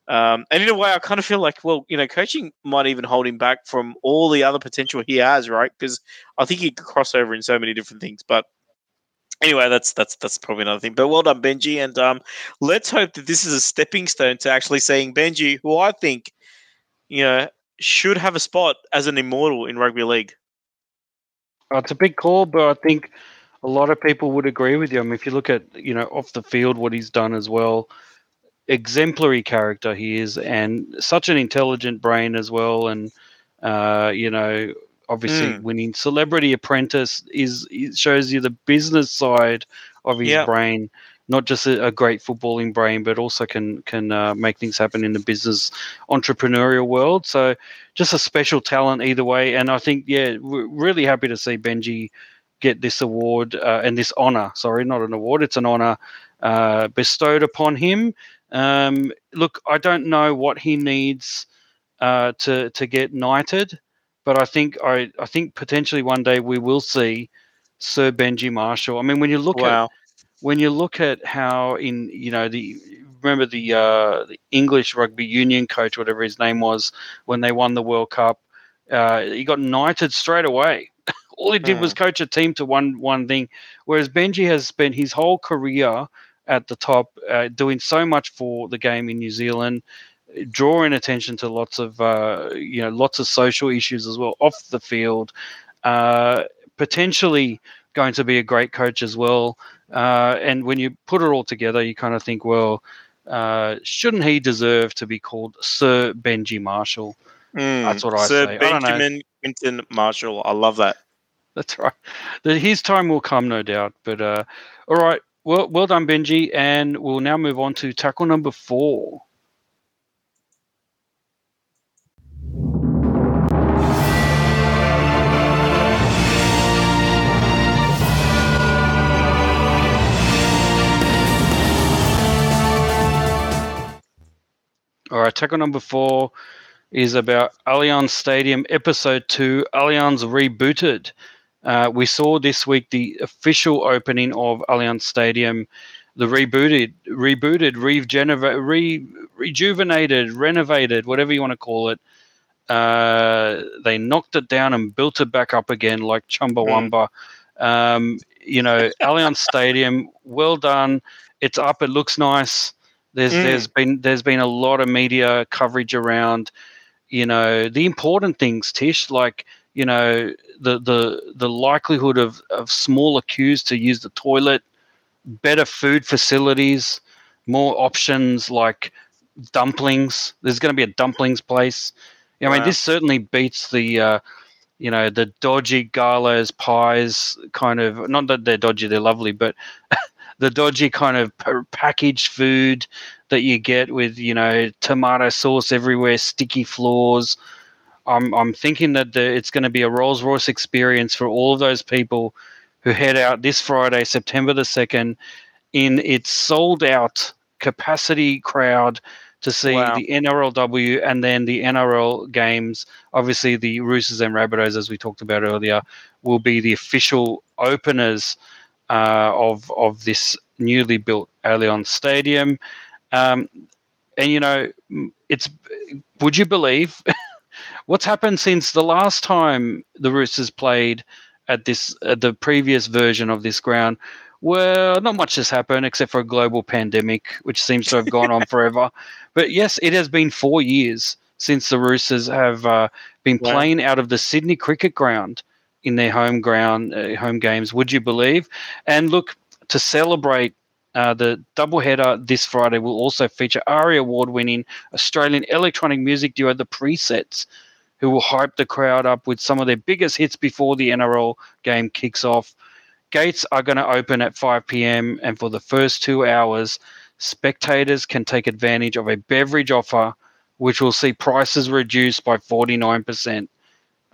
um, and in a way, I kind of feel like, well, you know, coaching might even hold him back from all the other potential he has, right? Because I think he could cross over in so many different things. But anyway, that's that's that's probably another thing. But well done, Benji, and um, let's hope that this is a stepping stone to actually seeing Benji, who I think, you know, should have a spot as an immortal in rugby league. Uh, it's a big call, but I think a lot of people would agree with you. I mean, if you look at you know off the field what he's done as well, exemplary character he is, and such an intelligent brain as well. And uh, you know, obviously, Mm. winning Celebrity Apprentice is it shows you the business side of his Yep. brain, not just a, a great footballing brain, but also can can uh, make things happen in the business entrepreneurial world. So, just a special talent either way. And I think, yeah, we're really happy to see Benji get this award uh, and this honor. Sorry, not an award; it's an honor uh, bestowed upon him. Um, look, I don't know what he needs uh, to to get knighted, but I think I I think potentially one day we will see Sir Benji Marshall. I mean, when you look at wow. When you look at how in you know the remember the uh, the English rugby union coach, whatever his name was, when they won the World Cup, uh, he got knighted straight away. All he did was coach a team to one one thing, whereas Benji has spent his whole career at the top, uh, doing so much for the game in New Zealand, drawing attention to lots of uh, you know lots of social issues as well off the field. Uh, potentially going to be a great coach as well. Uh, and when you put it all together, you kind of think, well, uh, shouldn't he deserve to be called Sir Benji Marshall? Mm. That's what I Sir say. Benjamin Quinton Marshall. I love that. That's right. His time will come, no doubt. But uh, all right, well, well done, Benji. And we'll now move on to tackle number four. All right, tackle number four is about Allianz Stadium Episode 2, Allianz Rebooted. Uh, we saw this week the official opening of Allianz Stadium, the rebooted, rebooted, re- rejuvenated, renovated, whatever you want to call it. Uh, they knocked it down and built it back up again like Chumbawamba. Um, you know, Allianz Stadium, well done. It's up. It looks nice. There's Mm. there's been there's been a lot of media coverage around, you know, the important things, Tish, like you know the the the likelihood of of smaller queues to use the toilet, better food facilities, more options like dumplings. There's going to be a dumplings place. I mean, Wow. this certainly beats the. Uh, you know the dodgy Garlo's pies kind of not that they're dodgy they're lovely but the dodgy kind of packaged food that you get with you know tomato sauce everywhere sticky floors i'm i'm thinking that the, it's going to be a rolls royce experience for all of those people who head out this friday september the 2nd in its sold out capacity crowd to see Wow. the NRLW and then the NRL games. Obviously, the Roosters and Rabbitohs, as we talked about earlier, will be the official openers uh, of of this newly built Allianz Stadium. Um, and you know, it's would you believe what's happened since the last time the Roosters played at this at the previous version of this ground? Well, not much has happened except for a global pandemic, which seems to have gone on forever. But yes, it has been four years since the Roosters have uh, been Wow. playing out of the Sydney Cricket Ground in their home ground, uh, home games. Would you believe? And look, to celebrate uh, the doubleheader this Friday will also feature ARIA award-winning Australian electronic music duo The Presets, who will hype the crowd up with some of their biggest hits before the NRL game kicks off. Gates are going to open at 5 p.m. and for the first two hours, spectators can take advantage of a beverage offer, which will see prices reduced by 49%.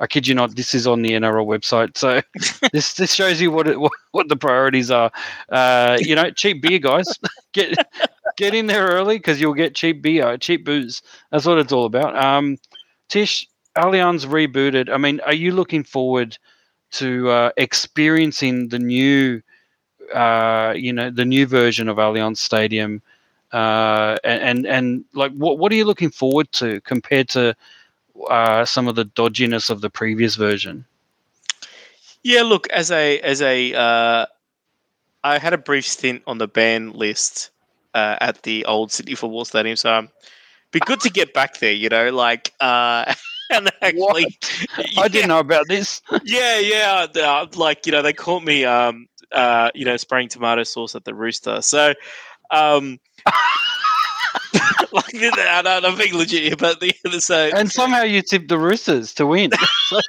I kid you not, this is on the NRL website. So this this shows you what it, what, what the priorities are. Uh, you know, cheap beer, guys. get get in there early because you'll get cheap beer, cheap booze. That's what it's all about. Um, Tish, Allianz rebooted. I mean, are you looking forward to uh, experiencing the new, uh, you know, the new version of Allianz Stadium? Uh, and, and and like, what what are you looking forward to compared to uh, some of the dodginess of the previous version? Yeah, look, as a as a uh, I had a brief stint on the ban list uh, at the old Sydney Football Stadium, so um, be good to get back there. You know, like uh, and actually, I didn't know about this. yeah, yeah, uh, like you know, they caught me, um, uh, you know, spraying tomato sauce at the rooster. So, um, like, no, no, I'm being legit but the, so and somehow you tipped the Roosters to win.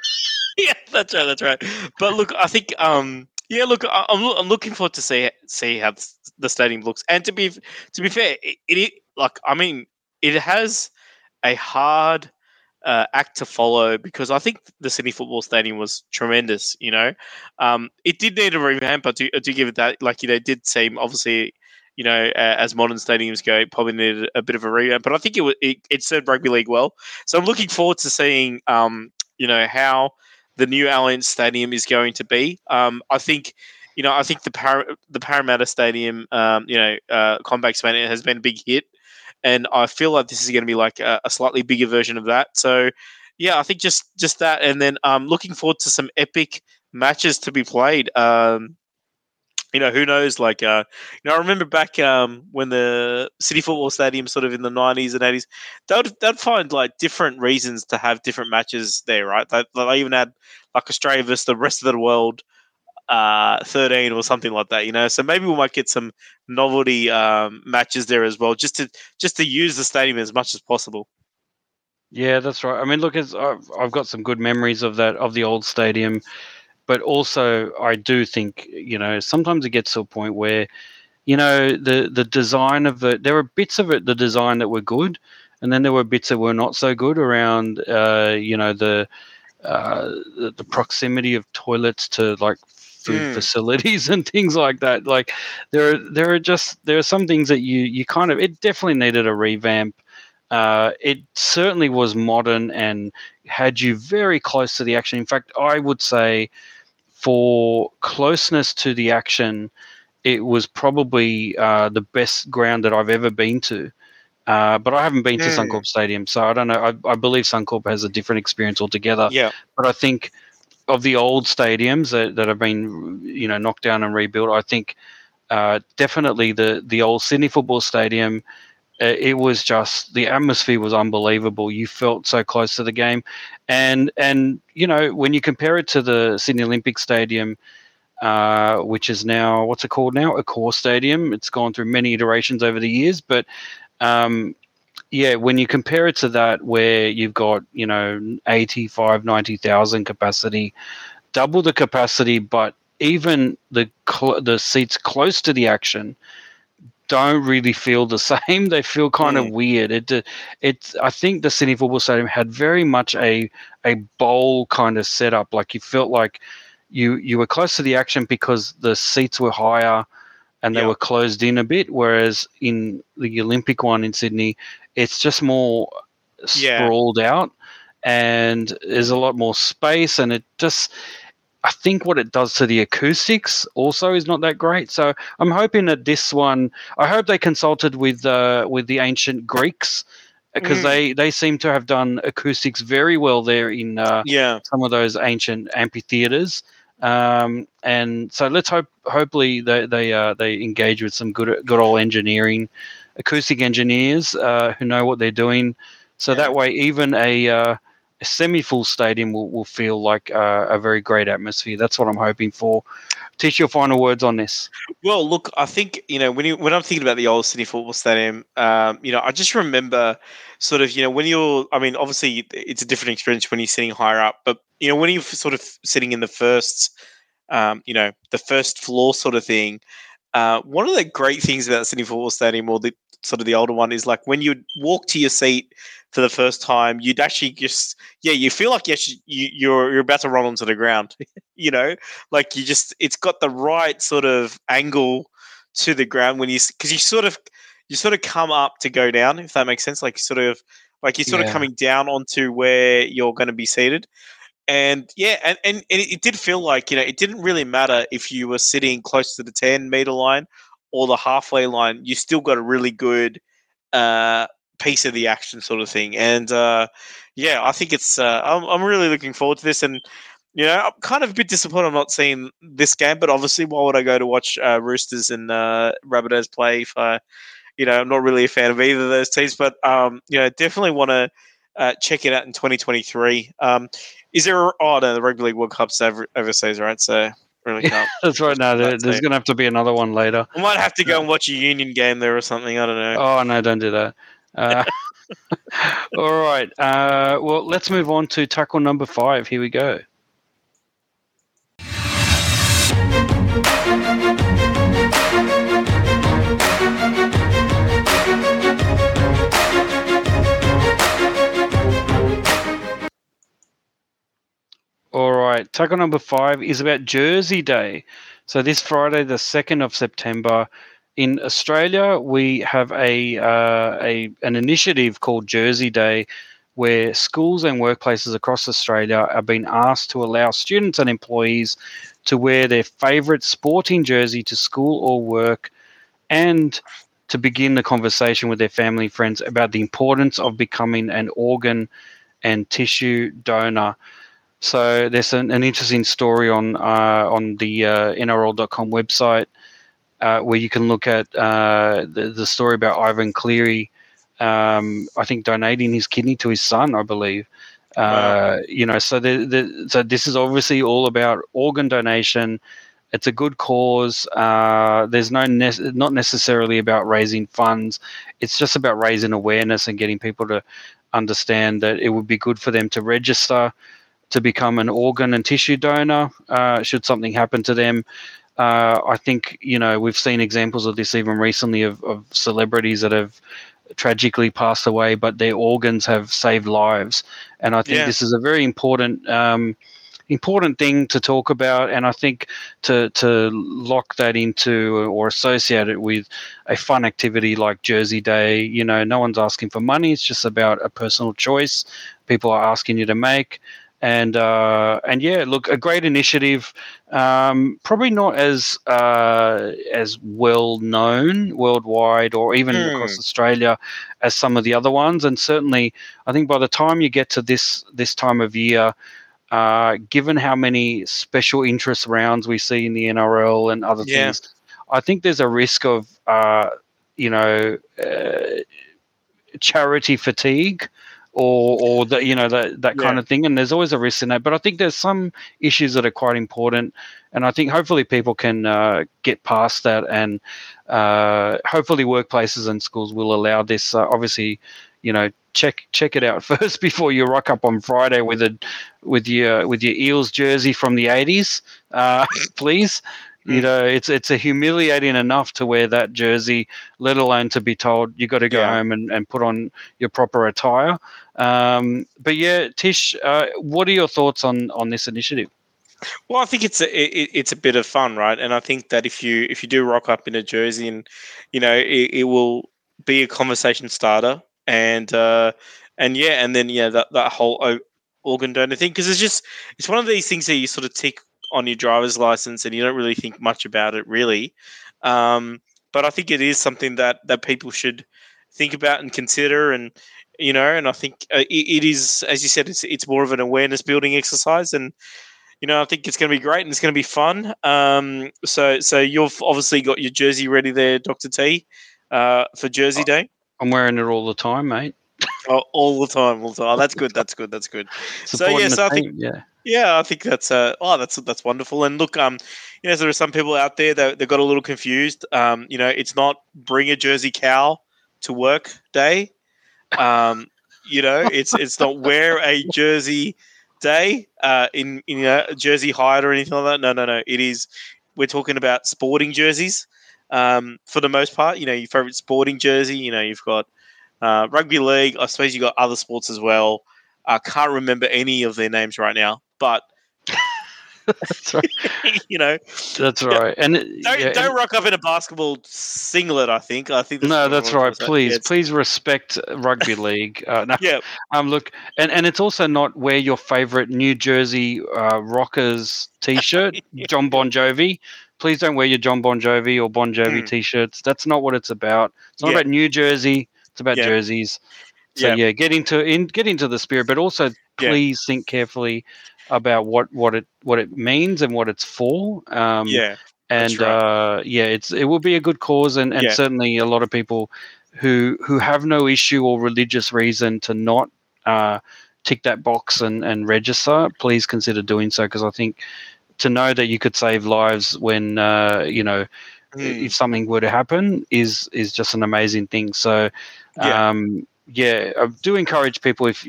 yeah, that's right, that's right. But look, I think, um, yeah, look, I- I'm, I'm looking forward to see see how the stadium looks. And to be to be fair, it, it like I mean, it has a hard uh, act to follow because I think the Sydney Football Stadium was tremendous. You know, um, it did need a revamp. I do, I do give it that. Like you know, it did seem obviously. You know, as modern stadiums go, probably needed a bit of a revamp, but I think it, it it served rugby league well. So I'm looking forward to seeing, um, you know, how the new Allianz Stadium is going to be. Um, I think, you know, I think the Par- the Parramatta Stadium, um, you know, uh, CommBank Stadium has been a big hit, and I feel like this is going to be like a, a slightly bigger version of that. So, yeah, I think just just that, and then um, looking forward to some epic matches to be played. Um, you know, who knows? Like, uh, you know, I remember back um, when the Sydney Football Stadium, sort of in the nineties and eighties, they'd they'd find like different reasons to have different matches there, right? They, they even had like Australia versus the rest of the world, uh, thirteen or something like that. You know, so maybe we might get some novelty um, matches there as well, just to just to use the stadium as much as possible. Yeah, that's right. I mean, look, I've, I've got some good memories of that of the old stadium, but also I do think you know sometimes it gets to a point where you know the the design of the there were bits of it the design that were good, and then there were bits that were not so good around uh, you know the, uh, the the proximity of toilets to like food Mm. facilities and things like that. Like there are there are just there are some things that you you kind of it definitely needed a revamp. Uh, it certainly was modern and had you very close to the action. In fact, I would say for closeness to the action, it was probably uh, the best ground that I've ever been to. Uh, but I haven't been to Mm. Suncorp Stadium, so I don't know. I, I believe Suncorp has a different experience altogether. Yeah, But I think of the old stadiums that, that have been, you know, knocked down and rebuilt, I think uh, definitely the the old Sydney Football Stadium. It was just the atmosphere was unbelievable. You felt so close to the game, and and you know when you compare it to the Sydney Olympic Stadium, uh, which is now what's it called now? Accor Stadium. It's gone through many iterations over the years, but um, yeah, when you compare it to that, where you've got you know 85, 90,000 capacity, double the capacity, but even the cl- the seats close to the action don't really feel the same. They feel kind of weird. It uh, it's I think the Sydney Football Stadium had very much a a bowl kind of setup. Like you felt like you you were close to the action because the seats were higher and they Yeah. were closed in a bit. Whereas in the Olympic one in Sydney, it's just more Yeah. sprawled out and there's a lot more space and it just I think what it does to the acoustics also is not that great. So I'm hoping that this one, I hope they consulted with uh, with the ancient Greeks because Mm. they they seem to have done acoustics very well there in uh, yeah, some of those ancient amphitheaters. Um, and so let's hope hopefully they they uh, they engage with some good good old engineering, acoustic engineers uh, who know what they're doing. So Yeah. that way, even a, uh, a semi-full stadium will, will feel like uh, a very great atmosphere. That's what I'm hoping for. Tish your final words on this. Well, look, I think you know when you when I'm thinking about the old Sydney Football Stadium, um, you know, I just remember sort of you know when you're, I mean, obviously it's a different experience when you're sitting higher up, but you know when you're sort of sitting in the first, um, you know, the first floor sort of thing. Uh, one of the great things about Sydney Football Stadium, or the sort of the older one, is like when you walk to your seat for the first time, you'd actually just, yeah, you feel like yes, you, you're you're about to run onto the ground, you know, like you just it's got the right sort of angle to the ground when you because you sort of you sort of come up to go down if that makes sense. Like sort of like you're sort of coming down onto where you're going to be seated. And yeah and, and, and it did feel like you know it didn't really matter if you were sitting close to the 10 meter line or the halfway line you still got a really good uh piece of the action sort of thing and uh yeah i think it's uh i'm, I'm really looking forward to this and you know, I'm kind of a bit disappointed I'm not seeing this game, but obviously, why would I go to watch uh, Roosters and uh, Rabbitohs play if I, you know, I'm not really a fan of either of those teams, but, um, you know, definitely want to uh, check it out in 2023. Um, is there, oh, no, the Rugby League World Cup's over, overseas, right? So, really can't. That's right. No, there, That's there's going to have to be another one later. I might have to go and watch a Union game there or something. I don't know. Oh no, don't do that. Uh, all right. Uh, well, let's move on to tackle number five. Here we go. All right. Tackle number five is about Jersey Day. So this Friday, the second of September, in Australia, we have a, uh, a an initiative called Jersey Day, where schools and workplaces across Australia are being asked to allow students and employees to wear their favourite sporting jersey to school or work, and to begin the conversation with their family and friends about the importance of becoming an organ and tissue donor. So there's an, an interesting story on uh, on the uh, NRL.com website uh, where you can look at uh, the, the story about Ivan Cleary. Um, I think donating his kidney to his son, I believe. Uh, wow. You know, so the, the, so this is obviously all about organ donation. It's a good cause. Uh, there's no ne- not necessarily about raising funds. It's just about raising awareness and getting people to understand that it would be good for them to register to become an organ and tissue donor uh, should something happen to them. Uh, I think you know we've seen examples of this even recently of, of celebrities that have tragically passed away, but their organs have saved lives, and I think yeah. this is a very important. Um, important thing to talk about and i think to to lock that into or associate it with a fun activity like jersey day you know no one's asking for money it's just about a personal choice people are asking you to make and uh, and yeah, look, a great initiative. Um, probably not as uh, as well known worldwide or even mm. across Australia as some of the other ones. And certainly, I think by the time you get to this this time of year, uh, given how many special interest rounds we see in the NRL and other yeah. things, I think there's a risk of uh, you know uh, charity fatigue or or that you know that that kind yeah. of thing and there's always a risk in that but i think there's some issues that are quite important and i think hopefully people can uh, get past that and uh, hopefully workplaces and schools will allow this uh, obviously you know check check it out first before you rock up on friday with a with your with your eels jersey from the 80s uh, please you mm. know, it's it's a humiliating enough to wear that jersey, let alone to be told you got to go yeah. home and, and put on your proper attire. Um, but yeah, Tish, uh, what are your thoughts on on this initiative? Well, I think it's a it, it's a bit of fun, right? And I think that if you if you do rock up in a jersey, and you know, it, it will be a conversation starter, and uh, and yeah, and then yeah, that that whole organ donor thing because it's just it's one of these things that you sort of tick on your driver's license and you don't really think much about it really. Um, but I think it is something that that people should think about and consider and you know and i think uh, it, it is as you said it's it's more of an awareness building exercise and you know i think it's going to be great and it's going to be fun. Um, so so you've obviously got your jersey ready there dr t uh, for jersey day. I'm wearing it all the time mate. Oh, all the time all the time. Oh, that's good that's good that's good. So yes i think yeah yeah, I think that's uh, oh, that's that's wonderful. And look, um, you know, there are some people out there that they got a little confused. Um, you know, it's not bring a Jersey cow to work day. Um, you know, it's it's not wear a Jersey day uh, in in you know, Jersey hide or anything like that. No, no, no. It is. We're talking about sporting jerseys. Um, for the most part, you know, your favorite sporting jersey. You know, you've got uh, rugby league. I suppose you've got other sports as well. I can't remember any of their names right now but that's right. you know, that's right. And don't yeah, don't and, rock up in a basketball singlet. I think. I think. That's no, that's right. Please, yeah, please respect rugby league. Uh, no, yeah. Um. Look, and and it's also not wear your favorite New Jersey uh, Rockers T-shirt, yeah. John Bon Jovi. Please don't wear your John Bon Jovi or Bon Jovi mm. T-shirts. That's not what it's about. It's not about New Jersey. It's about jerseys. So yeah. get into in get into the spirit, but also please think carefully about what what it what it means and what it's for. Um, yeah, and right. uh, yeah, it's it will be a good cause, and, and yeah. certainly a lot of people who who have no issue or religious reason to not uh, tick that box and and register. Please consider doing so because I think to know that you could save lives when uh, you know mm. if something were to happen is is just an amazing thing. So Yeah. Um, yeah, I do encourage people if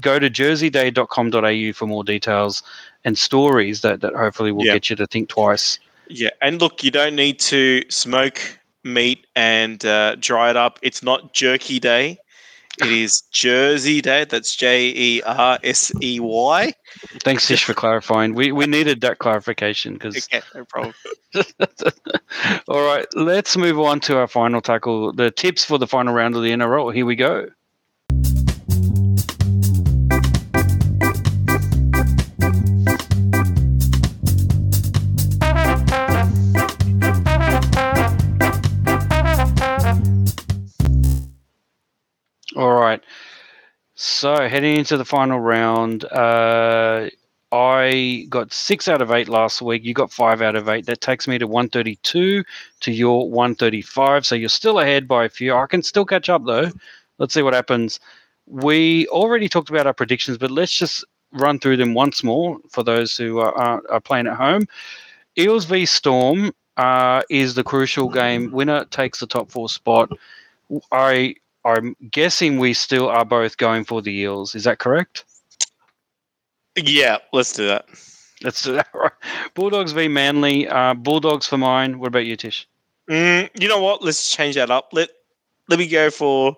go to jerseyday.com.au for more details and stories that, that hopefully will Yeah. get you to think twice. Yeah, and look, you don't need to smoke meat and uh, dry it up. It's not jerky day. It is Jersey Day. That's J E R S E Y. Thanks, Tish, for clarifying. We we needed that clarification because. Okay, no problem. All right, let's move on to our final tackle. The tips for the final round of the NRL. Here we go. Right. So heading into the final round, uh, I got six out of eight last week. You got five out of eight. That takes me to 132 to your 135. So you're still ahead by a few. I can still catch up though. Let's see what happens. We already talked about our predictions, but let's just run through them once more for those who are, are, playing at home. Eels v Storm uh, is the crucial game. Winner takes the top four spot. I I'm guessing we still are both going for the Eels. Is that correct? Yeah, let's do that. Let's do that. Right. Bulldogs v Manly. Uh, Bulldogs for mine. What about you, Tish? Mm, you know what? Let's change that up. Let let me go for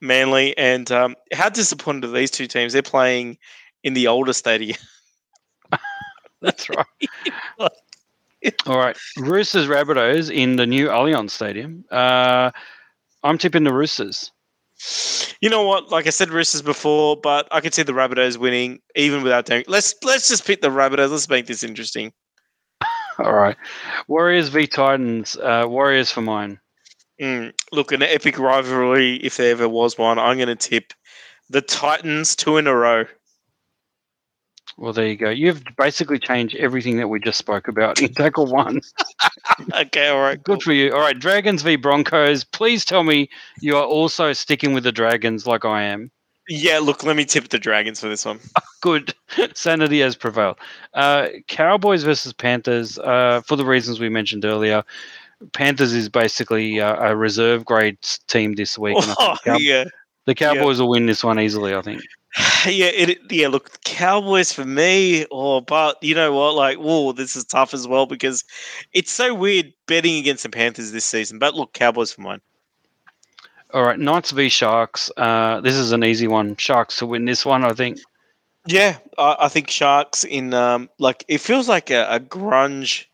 Manly. And um, how disappointed are these two teams? They're playing in the older stadium. That's right. All right. Roosters Rabbitohs in the new Allianz Stadium. Uh, I'm tipping the Roosters. You know what? Like I said, Roosters before, but I could see the Rabbitohs winning even without doing. Let's let's just pick the Rabbitohs. Let's make this interesting. All right. Warriors v Titans. Uh, Warriors for mine. Mm, look, an epic rivalry if there ever was one. I'm going to tip the Titans two in a row. Well, there you go. You've basically changed everything that we just spoke about in tackle one. okay, all right, Good for you. All right. Dragons v Broncos. Please tell me you are also sticking with the Dragons like I am. Yeah, look, let me tip the Dragons for this one. Good. Sanity has prevailed. Uh, Cowboys versus Panthers, uh, for the reasons we mentioned earlier. Panthers is basically uh, a reserve grade team this week. Oh, Cow- yeah, the Cowboys will win this one easily, I think. yeah, it, yeah. Look, Cowboys for me. Oh, but you know what? Like, whoa, this is tough as well because it's so weird betting against the Panthers this season. But look, Cowboys for mine. All right. Knights v Sharks. Uh, this is an easy one. Sharks to win this one, I think. Yeah, I, I think Sharks in um like it feels like a, a grunge.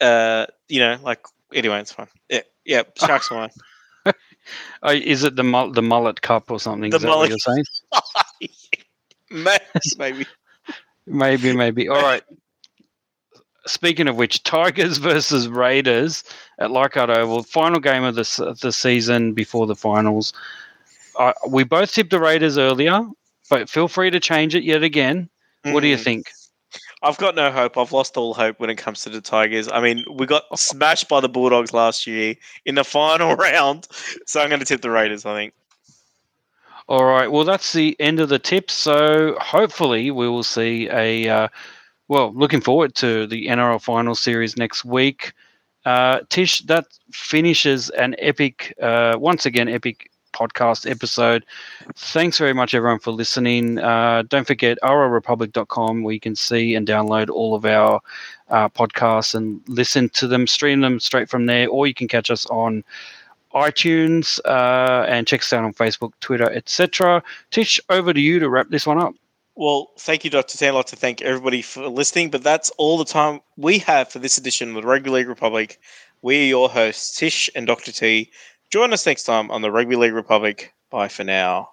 Uh, you know, like anyway, it's fine. Yeah, yeah, Sharks for mine. Uh, is it the mul- the mullet cup or something? The is that what mullet- you're saying? Maybe. Maybe, maybe. All right. Speaking of which, Tigers versus Raiders at Leichhardt Oval, final game of the the season before the finals. Uh, we both tipped the Raiders earlier, but feel free to change it yet again. What do you Mm. think? I've got no hope. I've lost all hope when it comes to the Tigers. I mean, we got smashed by the Bulldogs last year in the final round, so I'm going to tip the Raiders. I think. All right. Well, that's the end of the tips. So hopefully we will see a. Uh, well, looking forward to the NRL final series next week. Uh, Tish, that finishes an epic, uh, once again, epic podcast episode. Thanks very much, everyone, for listening. Uh, don't forget rlrepublic.com where you can see and download all of our uh, podcasts and listen to them, stream them straight from there, or you can catch us on iTunes uh, and check us out on Facebook, Twitter, etc. Tish, over to you to wrap this one up. Well, thank you, Dr. Like to thank everybody for listening, but that's all the time we have for this edition of the Rugby League Republic. We are your hosts, Tish and Dr. T. Join us next time on the Rugby League Republic. Bye for now.